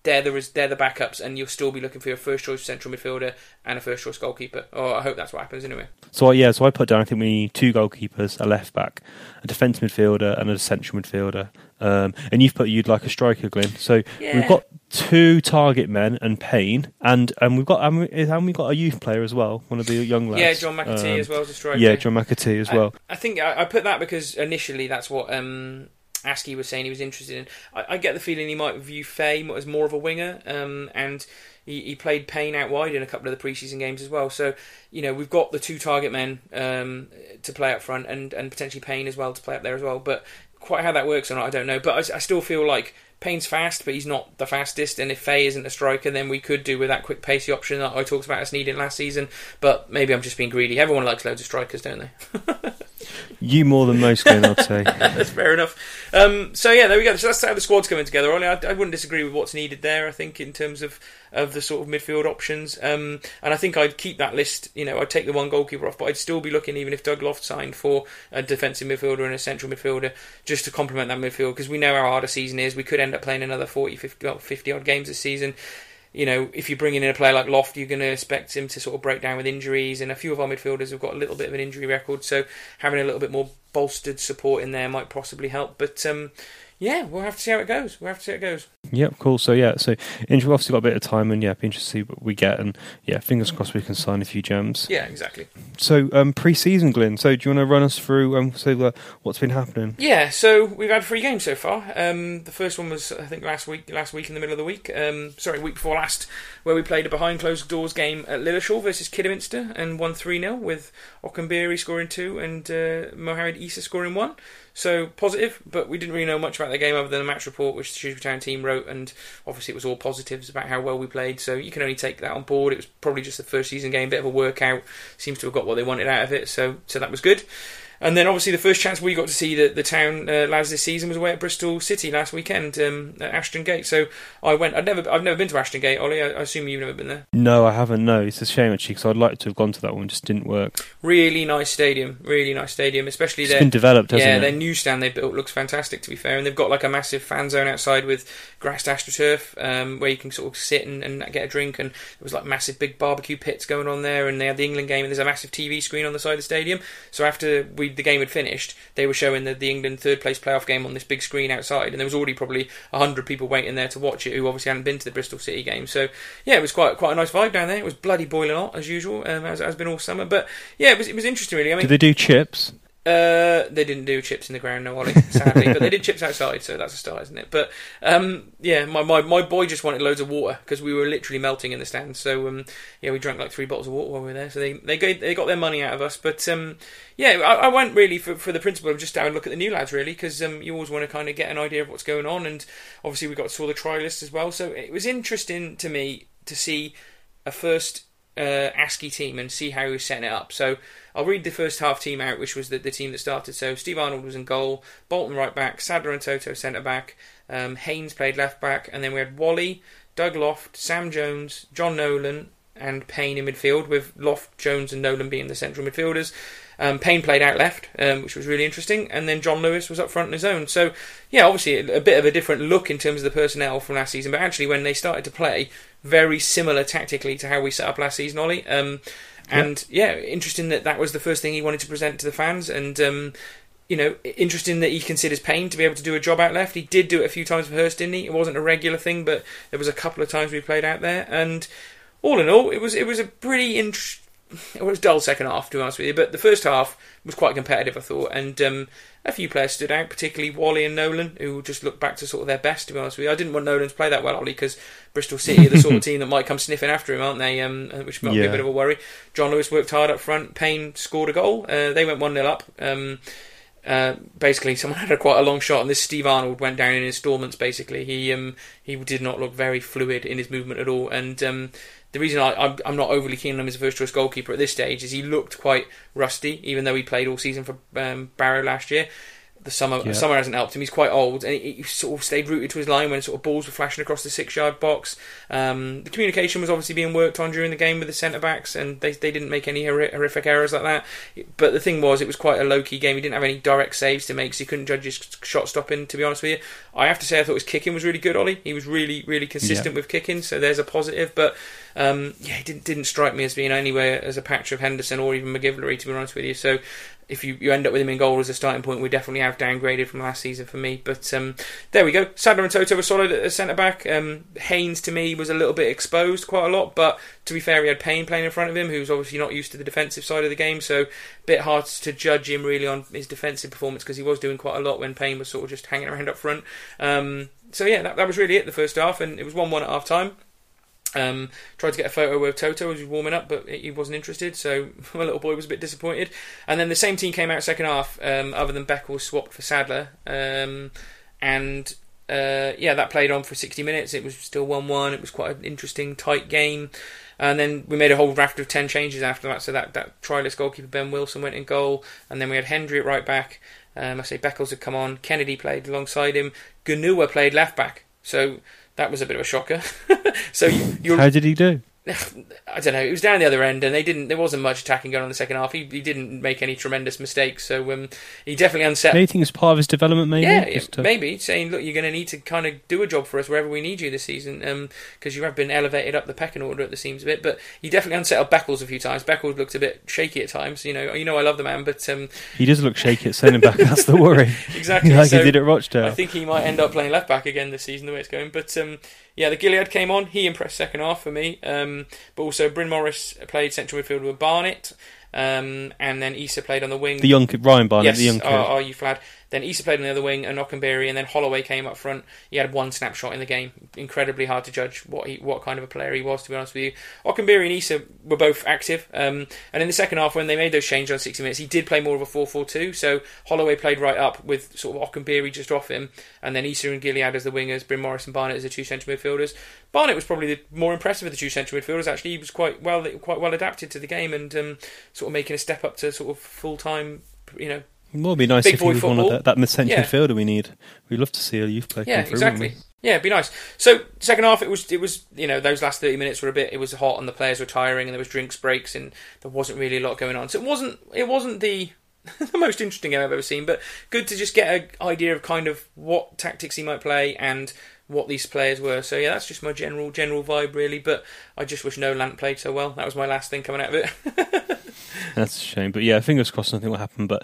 they're the they're the backups, and you'll still be looking for your first choice central midfielder and a first choice goalkeeper. Or I hope that's what happens anyway. So yeah, so I put down. I think we need two goalkeepers, a left back, a defence midfielder, and a central midfielder. Um, and you've put you'd like a striker, Glenn. So Yeah. we've got two target men and Payne, and and we've got and we, and we've got a youth player as well, one of the young lads. Yeah, John McAtee Um, as well as a striker. Yeah, John McAtee as well. I, I think I, I put that because initially that's what um, Askey was saying he was interested in. I, I get the feeling he might view Faye as more of a winger, um, and he, he played Payne out wide in a couple of the preseason games as well. So you know we've got the two target men um, to play up front, and and potentially Payne as well to play up there as well. But quite how that works or not, I don't know. But I, I still feel like. Payne's fast, but he's not the fastest. And if Faye isn't a striker, then we could do with that quick pacey option that I talked about us needing last season. But maybe I'm just being greedy. Everyone likes loads of strikers, don't they? You more than most, Glenn, I'd say. That's fair enough. Um, so yeah, there we go. So that's how the squad's coming together. Ollie, I, I wouldn't disagree with what's needed there. I think in terms of, of the sort of midfield options, um, and I think I'd keep that list. You know, I'd take the one goalkeeper off, but I'd still be looking even if Doug Loft signed for a defensive midfielder and a central midfielder just to complement that midfield because we know how hard a season is. We could end up playing another 40, 50, well, 50 odd games this season you know, if you're bringing in a player like Loft, you're going to expect him to sort of break down with injuries. And a few of our midfielders have got a little bit of an injury record, so having a little bit more bolstered support in there might possibly help. But um, yeah, we'll have to see how it goes. We'll have to see how it goes. Yep, cool. So yeah, so Inter obviously got a bit of time, and yeah, be interested to see what we get, and yeah, fingers crossed we can sign a few gems. Yeah, exactly. So um, pre-season, Glenn. So do you want to run us through um, so uh, what's been happening? Yeah, so we've had three games so far. Um, the first one was I think last week, last week in the middle of the week. Um, sorry, week before last, where we played a behind closed doors game at Lilleshall versus Kidderminster and won three 0 with Okenberry scoring two and uh, Mohamed Issa scoring one. So positive, but we didn't really know much about the game other than a match report which the Shrewsbury Town team wrote, and obviously it was all positives about how well we played. So you can only take that on board. It was probably just the first season game, bit of a workout. Seems to have got what they wanted out of it, so so that was good. And then obviously the first chance we got to see the, the town uh, lads this season was away at Bristol City last weekend um, at Ashton Gate. So I went. I'd never I've never been to Ashton Gate, Ollie. I, I assume you've never been there. No, I haven't. No, it's a shame actually because I'd like to have gone to that one, just didn't work. Really nice stadium. Really nice stadium, especially It's their been developed, hasn't yeah it? their new stand they built looks fantastic. To be fair, and they've got like a massive fan zone outside with grassed astroturf um, where you can sort of sit and, and get a drink. And there was like massive big barbecue pits going on there, and they had the England game. And there's a massive TV screen on the side of the stadium. So after we the game had finished, they were showing the, the England third place playoff game on this big screen outside, and there was already probably hundred people waiting there to watch it who obviously hadn't been to the Bristol City game. So yeah, it was quite quite a nice vibe down there. It was bloody boiling hot as usual, um, as has been all summer. But yeah, it was it was interesting really. I mean, Did they do chips? Uh, they didn't do chips in the ground, no, Ollie, sadly, but they did chips outside, so that's a start, isn't it? But um, yeah, my, my, my boy just wanted loads of water because we were literally melting in the stands. So um, yeah, we drank like three bottles of water while we were there. So they they got, they got their money out of us. But um, yeah, I, I went really for, for the principle of just to have a look at the new lads, really, because um, you always want to kind of get an idea of what's going on. And obviously, we got saw the try list as well, so it was interesting to me to see a first uh, Askey team and see how he was setting it up. So I'll read the first half team out, which was the, the team that started. So Steve Arnold was in goal, Bolton right back, Sadler and Toto centre back, um, Haynes played left back, and then we had Whalley, Doug Loft, Sam Jones, John Nolan, and Payne in midfield, with Loft, Jones, and Nolan being the central midfielders. Um, Payne played out left, um, which was really interesting, and then John Lewis was up front on his own. So, yeah, obviously a, a bit of a different look in terms of the personnel from last season, but actually when they started to play, very similar tactically to how we set up last season, Ollie. Um, and yeah, interesting that that was the first thing he wanted to present to the fans, and um, you know, interesting that he considers Payne to be able to do a job out left. He did do it a few times for Hurst, didn't he? It wasn't a regular thing, but there was a couple of times we played out there, and all in all, it was it was a pretty int- it was dull second half to be honest with you, but the first half was quite competitive, I thought, and um, a few players stood out, particularly Whalley and Nolan, who just looked back to sort of their best. To be honest with you, I didn't want Nolan to play that well, Ollie, because Bristol City are the sort of team that might come sniffing after him, aren't they? Um, which might be a bit of a worry. John Lewis worked hard up front. Payne scored a goal. Uh, they went one 0 up. Um, uh, basically, someone had a quite a long shot, and this Steve Arnold went down in installments. Basically, he um, he did not look very fluid in his movement at all, and um, the reason I, I'm, I'm not overly keen on him as a first choice goalkeeper at this stage is he looked quite rusty, even though he played all season for um, Barrow last year. The summer Yeah. summer hasn't helped him. He's quite old, and he, he sort of stayed rooted to his line when sort of balls were flashing across the six yard box. Um, the communication was obviously being worked on during the game with the centre backs, and they they didn't make any horrific errors like that. But the thing was, it was quite a low key game. He didn't have any direct saves to make, so he couldn't judge his shot stopping. To be honest with you, I have to say I thought his kicking was really good. Ollie, he was really really consistent with kicking, so there's a positive. But um, yeah, he didn't didn't strike me as being anywhere as a patch of Henderson or even McGillivray. To be honest with you, so if you, you end up with him in goal as a starting point, we definitely have downgraded from last season for me. But um, there we go. Sadler and Toto were solid at centre back. Um, Haynes to me was a little bit exposed quite a lot, but to be fair, he had Payne playing in front of him, who's obviously not used to the defensive side of the game, so a bit hard to judge him really on his defensive performance because he was doing quite a lot when Payne was sort of just hanging around up front. Um, so yeah, that, that was really it the first half, and it was one-one at half time. Um, tried to get a photo with Toto as he was warming up, but he wasn't interested, so my little boy was a bit disappointed. And then the same team came out second half, um, other than Beckles swapped for Sadler, um, and uh, yeah, that played on for 60 minutes. It was still 1 1. It was quite an interesting, tight game. And then we made a whole raft of 10 changes after that. So that, that goalkeeper Ben Wilson went in goal. And then we had Hendry at right back. Um, I say Beckles had come on. Kennedy played alongside him. Ganua played left back. So that was a bit of a shocker. so you, How did he do? I don't know. It was down the other end, and they didn't. There wasn't much attacking going on in the second half. He, he didn't make any tremendous mistakes, so um, he definitely unset. Do you think it's part of his development, maybe? yeah, to- maybe saying, look, you're going to need to kind of do a job for us wherever we need you this season, because you have been elevated up the pecking order at the seams a bit. But he definitely unsettled Beckles a few times. Beckles looked a bit shaky at times. You know, you know, I love the man, but um, He does look shaky at sending back. That's the worry. exactly. like so he did at Rochdale. I think he might end up playing left back again this season, the way it's going. But um, yeah, the Gilliead came on. He impressed second half for me. Um, but also, Bryn Morris played central midfield with Barnett. Um, and then Issa played on the wing. The young kid, Ryan Barnett, yes, the young kid. Are, are you Flad? Then Issa played on the other wing, and Okenabirhie, and then Holloway came up front. He had one snapshot in the game. Incredibly hard to judge what he, what kind of a player he was, to be honest with you. Okenabirhie and Issa were both active, um, and in the second half, when they made those changes on 60 minutes, he did play more of a 4-4-2. So Holloway played right up with sort of Okenabirhie just off him, and then Issa and Gilliead as the wingers, Bryn Morris and Barnett as the two central midfielders. Barnett was probably the more impressive of the two central midfielders. Actually, he was quite well quite well adapted to the game and um, sort of making a step up to sort of full time, you know, Well, it'd be nice Big if he was one of that, that central Yeah. midfielder we need. We'd love to see a youth player Yeah, come through. exactly. Yeah, it'd be nice. So second half, it was it was you know those last thirty minutes were a bit. It was hot and the players were tiring and there was drinks breaks and there wasn't really a lot going on. So it wasn't it wasn't the the most interesting game I've ever seen, but good to just get an idea of kind of what tactics he might play and what these players were. So yeah, that's just my general general vibe really. But I just wish No Nolan played so well. That was my last thing coming out of it. That's a shame. But yeah, fingers crossed nothing will happen. But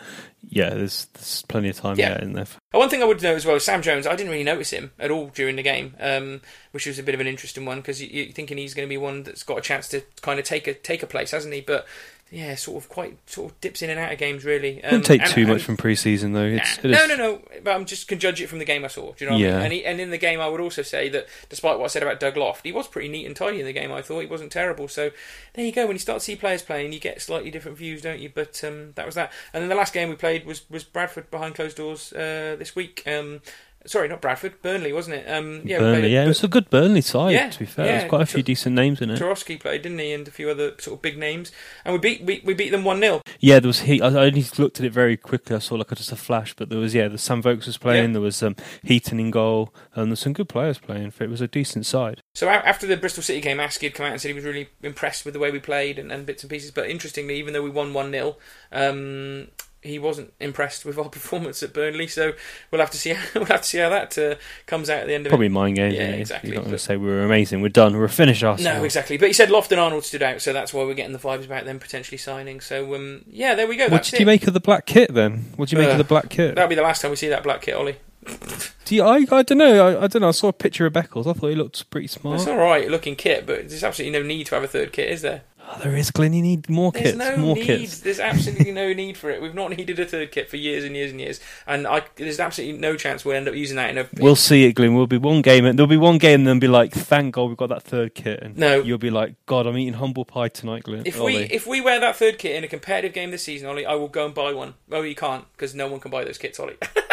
yeah, there's, there's plenty of time Yeah. yeah. in there. One thing I would note as well, Sam Jones, I didn't really notice him at all during the game, um, which was a bit of an interesting one because you, you're thinking he's going to be one that's got a chance to kind of take a take a place, hasn't he? But yeah, sort of quite sort of dips in and out of games really. Um, Wouldn't take and- too and- much from pre-season though. It's, Nah. it No, no, no. But I'm just can judge it from the game I saw. Do you know what I Yeah. mean? And, he, and in the game, I would also say that despite what I said about Doug Loft, he was pretty neat and tidy in the game. I thought he wasn't terrible. So there you go. When you start to see players playing, you get slightly different views, don't you? But um, that was that. And then the last game we played was was Bradford behind closed doors uh, this week. Um, sorry, not Bradford, Burnley, wasn't it? Um, yeah, Burnley, played yeah, it was a good Burnley side. Yeah, to be fair, yeah. there's quite a few decent names in it. Tarkowski played, didn't he? And a few other sort of big names. And we beat we, we beat them one 0 Yeah, there was he. I I only looked at it very quickly. I saw like just a flash, but there was yeah, the Sam Vokes was playing. Yeah. There was um, Heaton in goal, and there's some good players playing. For It was a decent side. So after the Bristol City game, Askey had come out and said he was really impressed with the way we played and, and bits and pieces. But interestingly, even though we won one 0 um, he wasn't impressed with our performance at Burnley. So we'll have to see. How, we'll have to see how that uh, comes out at the end of Probably it. mind games. Yeah, exactly, You're not going to say we were amazing. We're done. We're finished. Arsenal. No, exactly. But he said Loft and Arnold stood out, so that's why we're getting the vibes about them potentially signing. So um, yeah, there we go. What That's did it. you make of the black kit then? What do you make Uh, of the black kit? That'll be the last time we see that black kit, Ollie. Do you, I, I don't know. I, I don't know. I saw a picture of Beckles. I thought he looked pretty smart. It's all right looking kit, but there's absolutely no need to have a third kit, is there? Oh, there is, Glenn. You need more There's kits. no more need. kits. There's absolutely no need for it. We've not needed a third kit for years and years and years, and I, there's absolutely no chance we'll end up using that in a. We'll see it, Glenn. We'll be one game. and There'll be one game, and then be like, "Thank God we've got that third kit." And No. you'll be like, "God, I'm eating humble pie tonight, Glenn." if we if we wear that third kit in a competitive game this season, Ollie, I will go and buy one. Oh, you can't because no one can buy those kits, Ollie.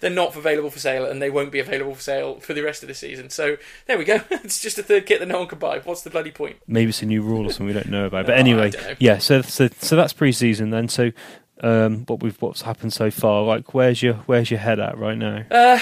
They're not available for sale, and they won't be available for sale for the rest of the season. So there we go. it's just a third kit that no one can buy. What's the bloody point? Maybe it's a new rule or something we don't know about. But Oh, anyway, yeah. So, so so that's pre-season then. So um, what we've what's happened so far. Like, where's your where's your head at right now? Uh,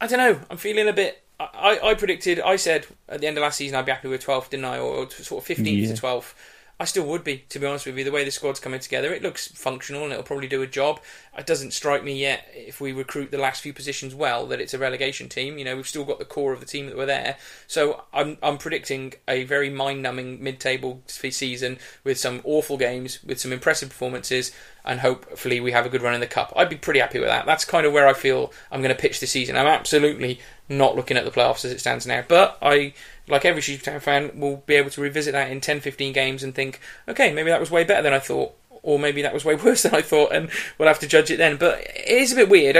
I don't know. I'm feeling a bit. I, I predicted. I said at the end of last season I'd be happy with 12th, didn't I? Or, or sort of 15th Yeah. to 12th. I still would be, to be honest with you. The way the squad's coming together, it looks functional and it'll probably do a job. It doesn't strike me yet, if we recruit the last few positions well, that it's a relegation team. You know, we've still got the core of the team that were there. So I'm, I'm predicting a very mind numbing mid table season with some awful games, with some impressive performances, and hopefully we have a good run in the cup. I'd be pretty happy with that. That's kind of where I feel I'm going to pitch the season. I'm absolutely not looking at the playoffs as it stands now, but I, like every Sheep Town fan, will be able to revisit that in 10, 15 games and think, okay, maybe that was way better than I thought. Or maybe that was way worse than I thought, and we'll have to judge it then. But it is a bit weird.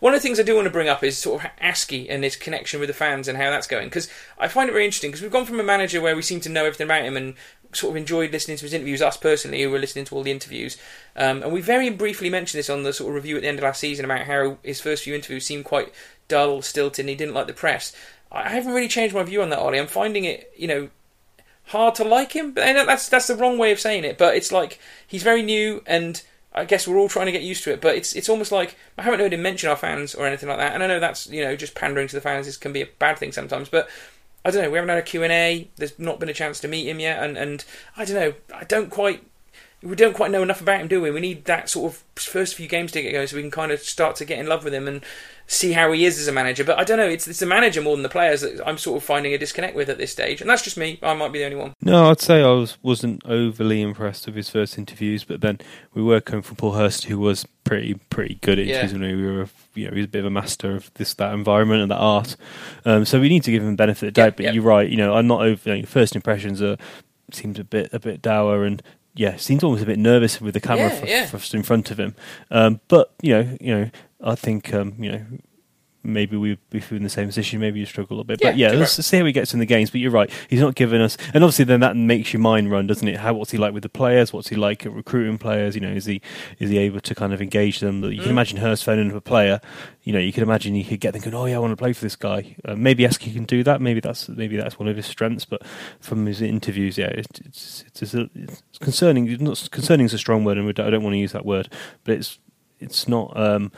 One of the things I do want to bring up is sort of Askey and his connection with the fans and how that's going. Because I find it very interesting. Because we've gone from a manager where we seem to know everything about him and sort of enjoyed listening to his interviews, us personally, who were listening to all the interviews. Um, and we very briefly mentioned this on the sort of review at the end of last season about how his first few interviews seemed quite dull, stilted, and he didn't like the press. I haven't really changed my view on that, Ollie. I'm finding it, you know, hard to like him. But that's that's the wrong way of saying it. But it's like he's very new, and I guess we're all trying to get used to it. But it's it's almost like I haven't heard him mention our fans or anything like that. And I know that's you know just pandering to the fans is, can be a bad thing sometimes, but. I don't know. We haven't had a Q and A. There's not been a chance to meet him yet, and, and I don't know. I don't quite. We don't quite know enough about him, do we? We need that sort of first few games to get going, so we can kind of start to get in love with him and see how he is as a manager. But I don't know. It's it's the manager more than the players that I'm sort of finding a disconnect with at this stage, and that's just me. I might be the only one. No, I'd say I was wasn't overly impressed with his first interviews, but then we were coming from Paul Hurst, who was pretty pretty good at Yeah. interviews. when We were, you know, he was a bit of a master of this that environment and that art. Um, so we need to give him benefit of the Yeah, doubt. But yeah. you're right. You know, I'm not over. You know, first impressions are seems a bit a bit dour and. Yeah, seems almost a bit nervous with the camera Yeah, f- yeah. f- in front of him. Um, but you know, you know, I think um, you know maybe we if we were in the same position, maybe you struggle a little bit. but Yeah, yeah, let's see how he gets in the games. But you're right, he's not giving us, and obviously then that makes your mind run, doesn't it? How what's he like with the players? What's he like at recruiting players? You know, is he is he able to kind of engage them? You can Mm. imagine Hurst phoning up a player. You know, you can imagine you could get them going, oh yeah, I want to play for this guy. Uh, maybe Askey can do that. Maybe that's maybe that's one of his strengths. But from his interviews, yeah, it, it's it's, it's concerning. It's not concerning is a strong word, and I don't want to use that word, but it's it's not. Um,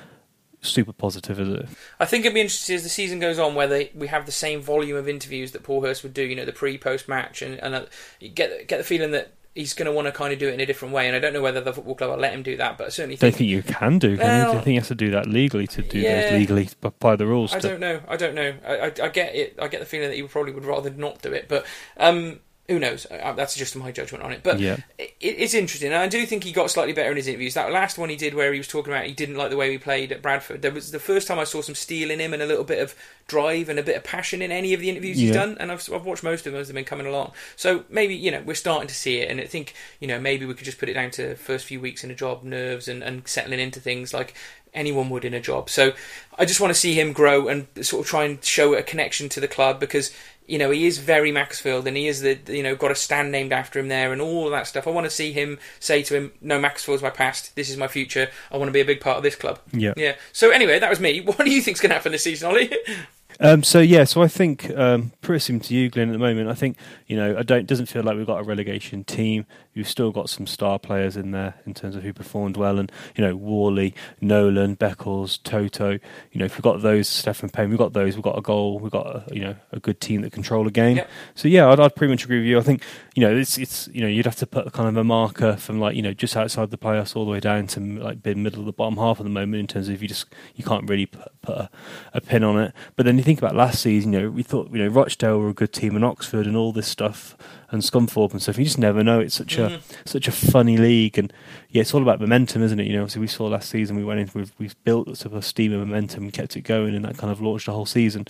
Super positive, is it? I think it'd be interesting as the season goes on whether we have the same volume of interviews that Paul Hurst would do. You know, the pre post match, and and uh, get get the feeling that. He's going to want to kind of do it in a different way, and I don't know whether the football club will let him do that. But I certainly don't think think you can do. Can you? I think he has to do that legally to do Yeah. those legally by the rules. I to- don't know. I don't know. I, I, I get it. I get the feeling that he probably would rather not do it. But um, who knows? Uh, That's just my judgment on it. But yeah, it, it's interesting. And I do think he got slightly better in his interviews. That last one he did, where he was talking about he didn't like the way we played at Bradford. There was the first time I saw some steel in him and a little bit of drive and a bit of passion in any of the interviews he's done. And I've, I've watched most of them as they've been coming along. So maybe you know we're starting to see it. And I think you know maybe we could just put it down to first few weeks in a job, nerves, and, and settling into things like anyone would in a job. So I just want to see him grow and sort of try and show a connection to the club because you know he is very Macclesfield and he is the you know got a stand named after him there and all that stuff. I want to see him say to him, "No, Macclesfield's my past. This is my future. I want to be a big part of this club." yeah. Yeah. So anyway, that was me. What do you think's going to happen this season, Ollie? Um, so yeah, so I think um, pretty similar to you, Glenn. At the moment, I think you know I don't doesn't feel like we've got a relegation team. We've still got some star players in there in terms of who performed well, and you know Whalley, Nolan, Beckles, Toto. You know if we've got those, Stefan Payne, we've got those. We've got a goal. We've got a, you know a good team that control a game. Yep. So yeah, I'd, I'd pretty much agree with you. I think you know it's it's you know you'd have to put kind of a marker from like you know just outside the playoffs all the way down to like the middle of the bottom half at the moment in terms of you just you can't really put, put a, a pin on it. But then think about last season, you know we thought you know Rochdale were a good team and Oxford and all this stuff and Scunthorpe and stuff. You just never know. It's such Mhm. a such a funny league and yeah, it's all about momentum, isn't it? You know, so we saw last season we went in we've we've built sort of a steam of momentum and kept it going and that kind of launched the whole season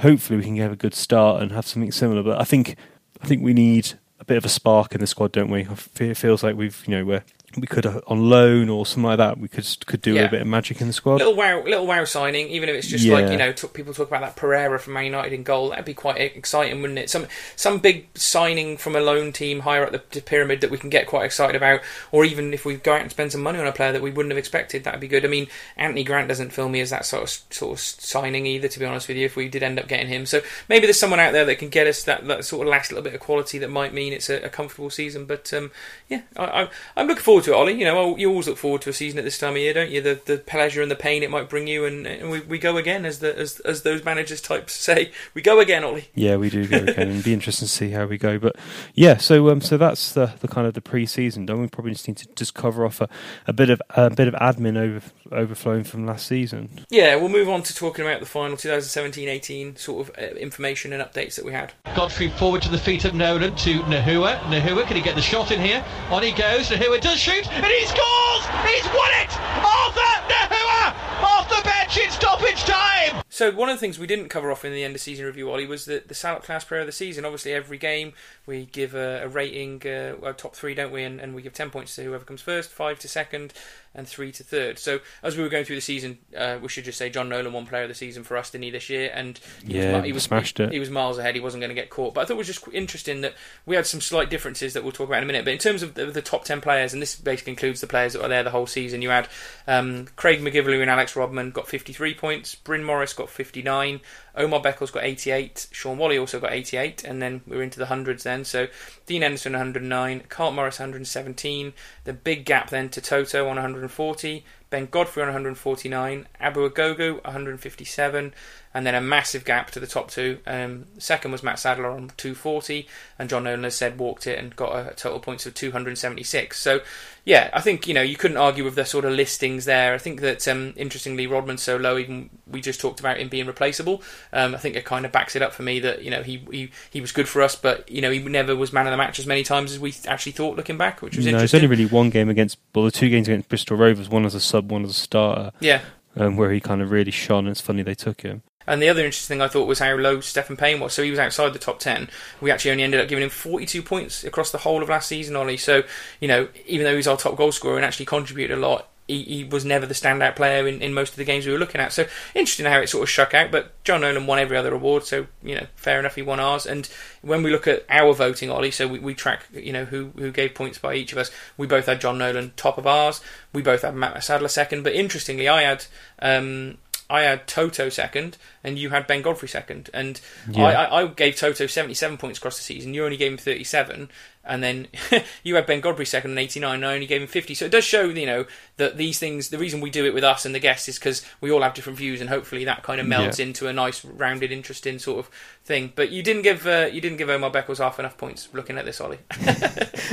hopefully we can have a good start and have something similar. But I think I think we need a bit of a spark in the squad, don't we? It feels like we've you know we're we could uh, on loan or something like that. We could could do Yeah. a bit of magic in the squad. little wow, little wow signing. Even if it's just Yeah. like you know, people talk about that Pereira from Man United in goal. That'd be quite exciting, wouldn't it? Some some big signing from a loan team higher up the, the pyramid that we can get quite excited about. Or even if we go out and spend some money on a player that we wouldn't have expected, that'd be good. I mean, Anthony Grant doesn't fill me as that sort of sort of signing either. To be honest with you, if we did end up getting him, so maybe there's someone out there that can get us that, that sort of last little bit of quality that might mean it's a, a comfortable season. But um, yeah, I, I, I'm looking forward to it. Ollie. You know, you always look forward to a season at this time of year, don't you? The the pleasure and the pain it might bring you, and, and we, we go again, as the as as those managers types say, we go again, Ollie. Yeah, we do go again, and be interesting to see how we go. But yeah, so um, so that's the the kind of the pre-season. Don't we probably just need to just cover off a, a bit of a bit of admin over overflowing from last season. Yeah, we'll move on to talking about the final 2017-18 sort of uh, information and updates that we had. Godfrey forward to the feet of Nolan to Gnahoua. Gnahoua, can he get the shot in here? On he goes. Gnahoua does shoot, and he scores! He's won it! Arthur Gnahoua off the bench in stoppage time. So one of the things we didn't cover off in the end of season review, Ollie, was the the Salop Cast Player of the Season. Obviously, every game we give a, a rating, uh, a top three, don't we? And, and we give ten points to whoever comes first, five to second, and three to third. So as we were going through the season, uh, we should just say John Nolan won Player of the Season for us, didn't he, this year? And he Yeah, was, he was smashed he, it. He was miles ahead. He wasn't going to get caught. But I thought it was just interesting that we had some slight differences that we'll talk about in a minute. But in terms of the, the top ten players, and this basically includes the players that were there the whole season, you had um, Craig McGillivray and Alex Rodman got 53 points. Bryn Morris got 59. Omar Beckles got 88. Shaun Whalley also got 88. And then we're into the hundreds then. So Dean Henderson 109. Carl Morris 117. The big gap then to Toto on 140. Ben Godfrey on 149. Abu Ogogo 157. And then a massive gap to the top two. Um, second was Matt Sadler on 240. And John Nolan, said, walked it and got a total points of 276. So yeah, I think you know you couldn't argue with the sort of listings there. I think that um, interestingly, Rodman's so low. Even we just talked about him being replaceable. Um, I think it kind of backs it up for me that you know he, he he was good for us, but you know he never was man of the match as many times as we actually thought looking back, which was interesting. No, it's only really one game against, well, the two games against Bristol Rovers, one as a sub, one as a starter, yeah. um, where he kind of really shone. And it's funny they took him. And the other interesting thing I thought was how low Stephen Payne was. So he was outside the top 10. We actually only ended up giving him 42 points across the whole of last season, Ollie. So, you know, even though he's our top goal scorer and actually contributed a lot, he, he was never the standout player in, in most of the games we were looking at. So interesting how it sort of shook out. But John Nolan won every other award, so you know, fair enough, he won ours. And when we look at our voting, Ollie, so we, we track you know who who gave points by each of us. We both had John Nolan top of ours. We both had Matt Sadler second. But interestingly, I had. Um, I had Toto second, and you had Ben Godfrey second. And Yeah. I, I, gave Toto 77 points across the season. You only gave him 37. And then you had Ben Godfrey second and 89, and I only gave him 50. So it does show, you know, that these things, the reason we do it with us and the guests is because we all have different views, and hopefully that kind of melds Yeah. into a nice, rounded, interesting sort of thing. But you didn't give uh, you didn't give Omar Beckles half enough points looking at this, Ollie.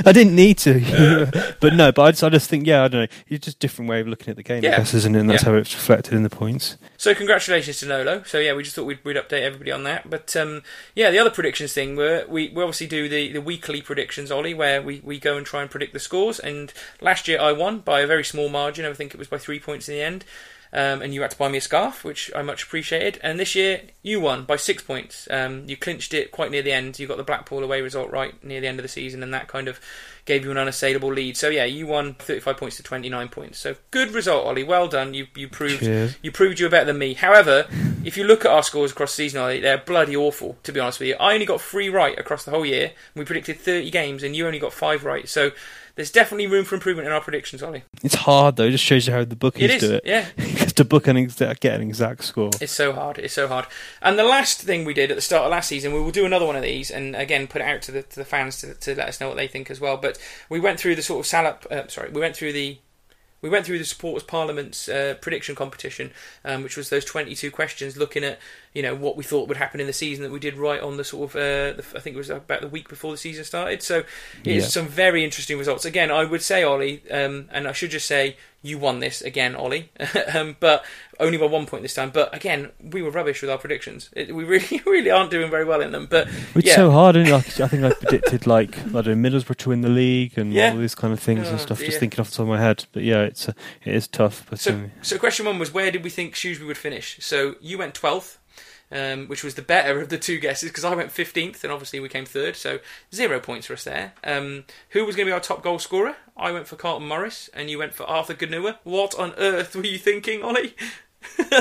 I didn't need to, but no. But I just, I just think, yeah, I don't know. It's just a different way of looking at the game, Yeah. I guess, isn't it? And that's Yeah. how it's reflected in the points. So congratulations to Nolo. So yeah, we just thought we'd, we'd update everybody on that. But um, yeah, the other predictions thing were we, we obviously do the, the weekly predictions, Ollie, where we, we go and try and predict the scores. And last year I won by a very small margin. I think it was by three points in the end. Um, and you had to buy me a scarf, which I much appreciated. And this year you won by six points. Um, you clinched it quite near the end. You got the Blackpool away result right near the end of the season, and that kind of gave you an unassailable lead. So yeah, you won 35 points to 29 points. So good result, Ollie. Well done. You you proved Cheers. you proved you were better than me. However, if you look at our scores across the season, Ollie, they're bloody awful. To be honest with you, I only got three right across the whole year. We predicted 30 games, and you only got five right. So there's definitely room for improvement in our predictions, Ollie. It's hard though. It just shows you how the bookies It is, do it. yeah. Because to book an exact, get an exact score. It's so hard. It's so hard. And the last thing we did at the start of last season, we will do another one of these, and again put it out to the to the fans to, to let us know what they think as well. But we went through the sort of salop. Uh, sorry, we went through the. We went through the supporters parliament's uh, prediction competition, um, which was those twenty-two questions, looking at you know what we thought would happen in the season that we did right on the sort of uh, the, I think it was about the week before the season started. So it's Yeah. some very interesting results. Again, I would say Ollie, um, and I should just say you won this again, Ollie, um, but only by one point this time. But again, we were rubbish with our predictions. It, we really, really aren't doing very well in them. But It's yeah, so hard, isn't it? Like, I think I predicted like I don't know Middlesbrough to win the league and Yeah. all these kind of things Oh, and stuff. dear. Just thinking off the top of my head, but yeah, it's uh, it is tough. But So, um, so question one was where did we think Shrewsbury would finish? So you went twelfth, um, which was the better of the two guesses because I went fifteenth, and obviously we came third, so zero points for us there. Um, who was going to be our top goal scorer? I went for Carlton Morris, and you went for Arthur Gnahoua. What on earth were you thinking, Ollie?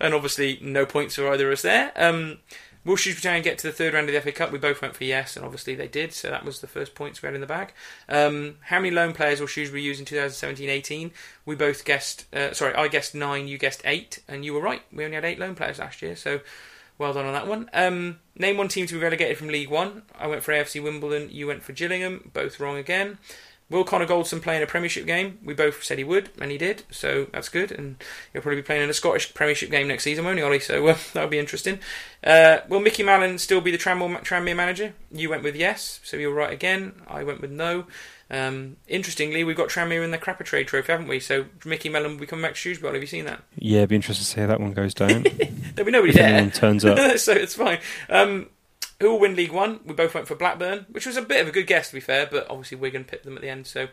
and obviously no points for either of us there. Um, Will Shrewsbury get to the third round of the FA Cup? We both went for yes, and obviously they did, so that was the first points we had in the bag. Um, how many loan players will Shrewsbury use in 2017-18? We both guessed, uh, sorry, I guessed nine, you guessed eight, and you were right. We only had eight loan players last year, so well done on that one. Um, name one team to be relegated from League One. I went for AFC Wimbledon, you went for Gillingham, both wrong again. Will Connor Goldson play in a Premiership game? We both said he would, and he did, so that's good. And he'll probably be playing in a Scottish Premiership game next season, won't he, Ollie? So uh, that'll be interesting. Uh, will Micky Mellon still be the Tranmere, Tranmere manager? You went with yes, so you're right again. I went with no. Um, interestingly, we've got Tranmere in the Checkatrade Trophy, haven't we? So Micky Mellon will be coming back to Shrewsbury. Have you seen that? Yeah, it'd be interesting to see how that one goes down. There'll be nobody if there. anyone turns up. so it's fine. Um, who will win League One? We both went for Blackburn, which was a bit of a good guess to be fair, but obviously Wigan picked them at the end, so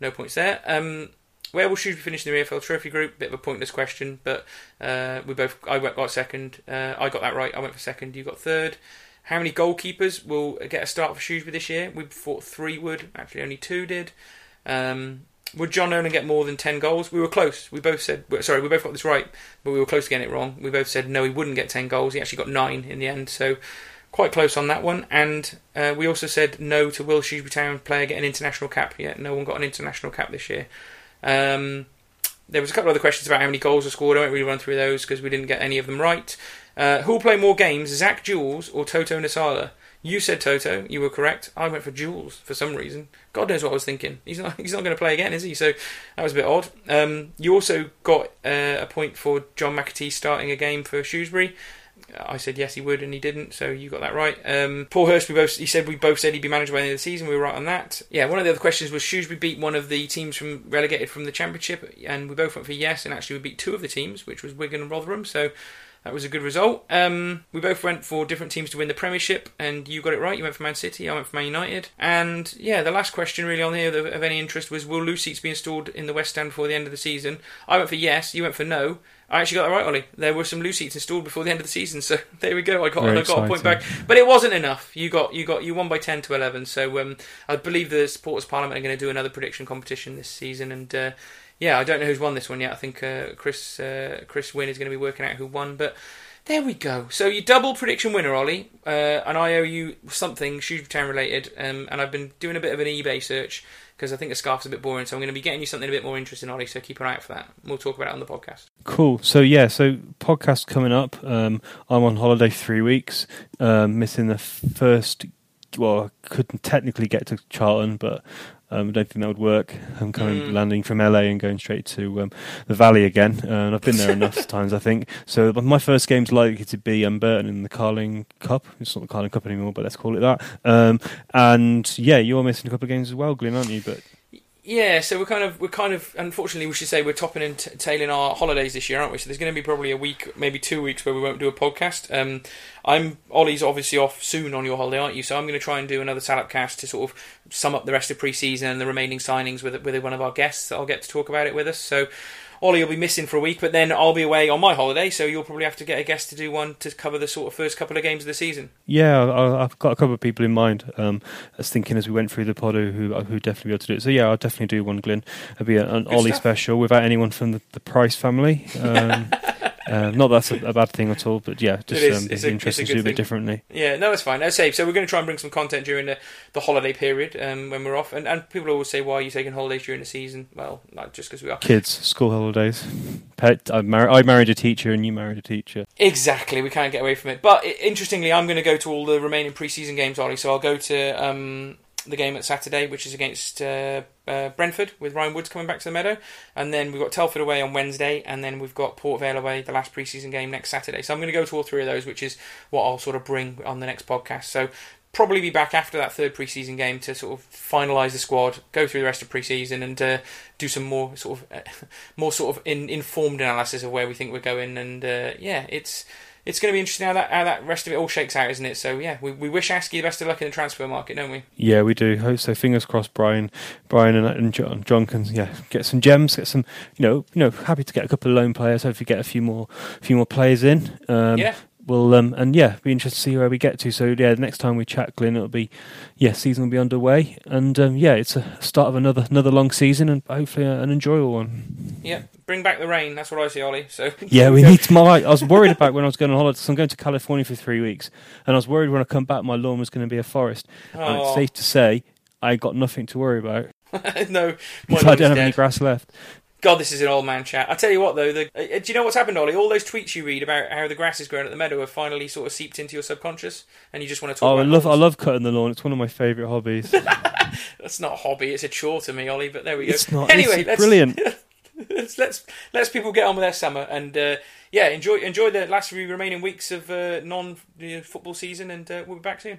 no points there. Um, where will Shrewsbury finish in the EFL Trophy Group? Bit of a pointless question, but uh, we both. I went got second. Uh, I got that right. I went for second. You got third. How many goalkeepers will get a start for Shrewsbury this year? We thought three would. Actually, only two did. Um, would John Nolan get more than 10 goals? We were close. We both said, sorry, we both got this right, but we were close to getting it wrong. We both said no, he wouldn't get 10 goals. He actually got 9 in the end, so quite close on that one. And uh, we also said no to Will Shrewsbury Town player get an international cap. Yet no one got an international cap this year. Um, there was a couple other questions about how many goals were scored. I won't really run through those because we didn't get any of them right. Uh, who will play more games, Zak Jules or Toto Nsiala? You said Toto. You were correct. I went for Jules for some reason. God knows what I was thinking. He's not. He's not going to play again, is he? So that was a bit odd. Um, you also got uh, a point for John McAtee starting a game for Shrewsbury. I said yes, he would, and he didn't. So you got that right. Um, Paul Hurst, we both he said we both said he'd be managed by the end of the season. We were right on that. Yeah, one of the other questions was Shrewsbury beat one of the teams from relegated from the Championship, and we both went for yes. And actually, we beat two of the teams, which was Wigan and Rotherham. So that was a good result. Um, we both went for different teams to win the Premiership, and you got it right. You went for Man City, I went for Man United. And yeah, the last question really on here of any interest was Will loose seats be installed in the West Stand before the end of the season? I went for yes, you went for no. I actually got that right, Ollie. There were some loose seats installed before the end of the season, so there we go. I got, I got a point back, but it wasn't enough. You got you got you won by ten to eleven. So um, I believe the Supporters Parliament are going to do another prediction competition this season, and uh, yeah, I don't know who's won this one yet. I think uh, Chris uh, Chris Wynn is going to be working out who won, but there we go. So you double prediction winner, Ollie, uh, and I owe you something Shoe Town related. Um, and I've been doing a bit of an eBay search because I think a scarf's a bit boring. So I'm going to be getting you something a bit more interesting, Ollie. So keep an eye out for that. We'll talk about it on the podcast. Cool. So yeah, so podcast coming up. Um, I'm on holiday three weeks, um, missing the first. Well, I couldn't technically get to Charlton, but um, I don't think that would work. I'm coming Mm. landing from LA and going straight to um, the Valley again, uh, and I've been there enough times, I think. So my first game's likely to be um, Burton in the Carling Cup. It's not the Carling Cup anymore, but let's call it that. Um, and yeah, you're missing a couple of games as well, Glyn, aren't you? But Yeah, so we're kind of we're kind of unfortunately we should say we're topping and t- tailing our holidays this year, aren't we? So there's going to be probably a week, maybe two weeks where we won't do a podcast. Um, I'm Ollie's obviously off soon on your holiday, aren't you? So I'm going to try and do another Salop cast to sort of sum up the rest of pre-season and the remaining signings with with one of our guests that I'll get to talk about it with us. So. Ollie will be missing for a week, but then I'll be away on my holiday, so you'll probably have to get a guest to do one to cover the sort of first couple of games of the season. Yeah, I, I've got a couple of people in mind. Um, I was thinking as we went through the pod who who definitely be able to do it. So yeah, I'll definitely do one, Glyn. It'll be an Good Ollie stuff. special without anyone from the, the Price family. Um, uh, not that's a, a bad thing at all, but yeah, just is. um, It's be a- interesting it's a to do a bit thing. differently. Yeah, no, it's fine. As I say, so we're going to try and bring some content during the, the holiday period um, when we're off. And, and people always say, why are you taking holidays during the season? Well, not just because we are. Kids, school holidays. Pet. I married. I married a teacher, and you married a teacher. Exactly, we can't get away from it. But interestingly, I'm going to go to all the remaining pre-season games, Ollie. So I'll go to um, the game at Saturday, which is against uh, uh, Brentford, with Ryan Woods coming back to the meadow. And then we've got Telford away on Wednesday, and then we've got Port Vale away, the last pre-season game next Saturday. So I'm going to go to all three of those, which is what I'll sort of bring on the next podcast. So probably be back after that third pre-season game to sort of finalise the squad, go through the rest of pre-season, and uh, do some more sort of more sort of in, informed analysis of where we think we're going. And uh, yeah, it's it's going to be interesting how that how that rest of it all shakes out, isn't it? So yeah, we, we wish Askey the best of luck in the transfer market, don't we? Yeah, we do. Hope So fingers crossed, Brian, Brian and, and John, John can yeah get some gems, get some you know you know happy to get a couple of loan players. Hopefully get a few more few more players in. Um, yeah, We'll um, and yeah, be interested to see where we get to. So yeah, the next time we chat, Glyn, it'll be yeah, season will be underway, and um, yeah, it's a start of another another long season, and hopefully an enjoyable one. yeah. Bring back the rain. That's what I see, Ollie. So Yeah, we need to. My, I was worried about when I was going on holiday. So I'm going to California for three weeks, and I was worried when I come back, my lawn was going to be a forest. And it's safe to say, I got nothing to worry about. no, I don't have any grass left. God, this is an old man chat. I tell you what, though, the, uh, do you know what's happened, Ollie? All those tweets you read about how the grass is growing at the meadow have finally sort of seeped into your subconscious, and you just want to talk. Oh, I love I love cutting the lawn. It's one of my favourite hobbies. That's not a hobby; it's a chore to me, Ollie. But there we go. It's not. Anyway, it's let's, brilliant. let's let's let's people get on with their summer and uh, yeah, enjoy enjoy the last few remaining weeks of uh, non uh, football season, and uh, we'll be back soon.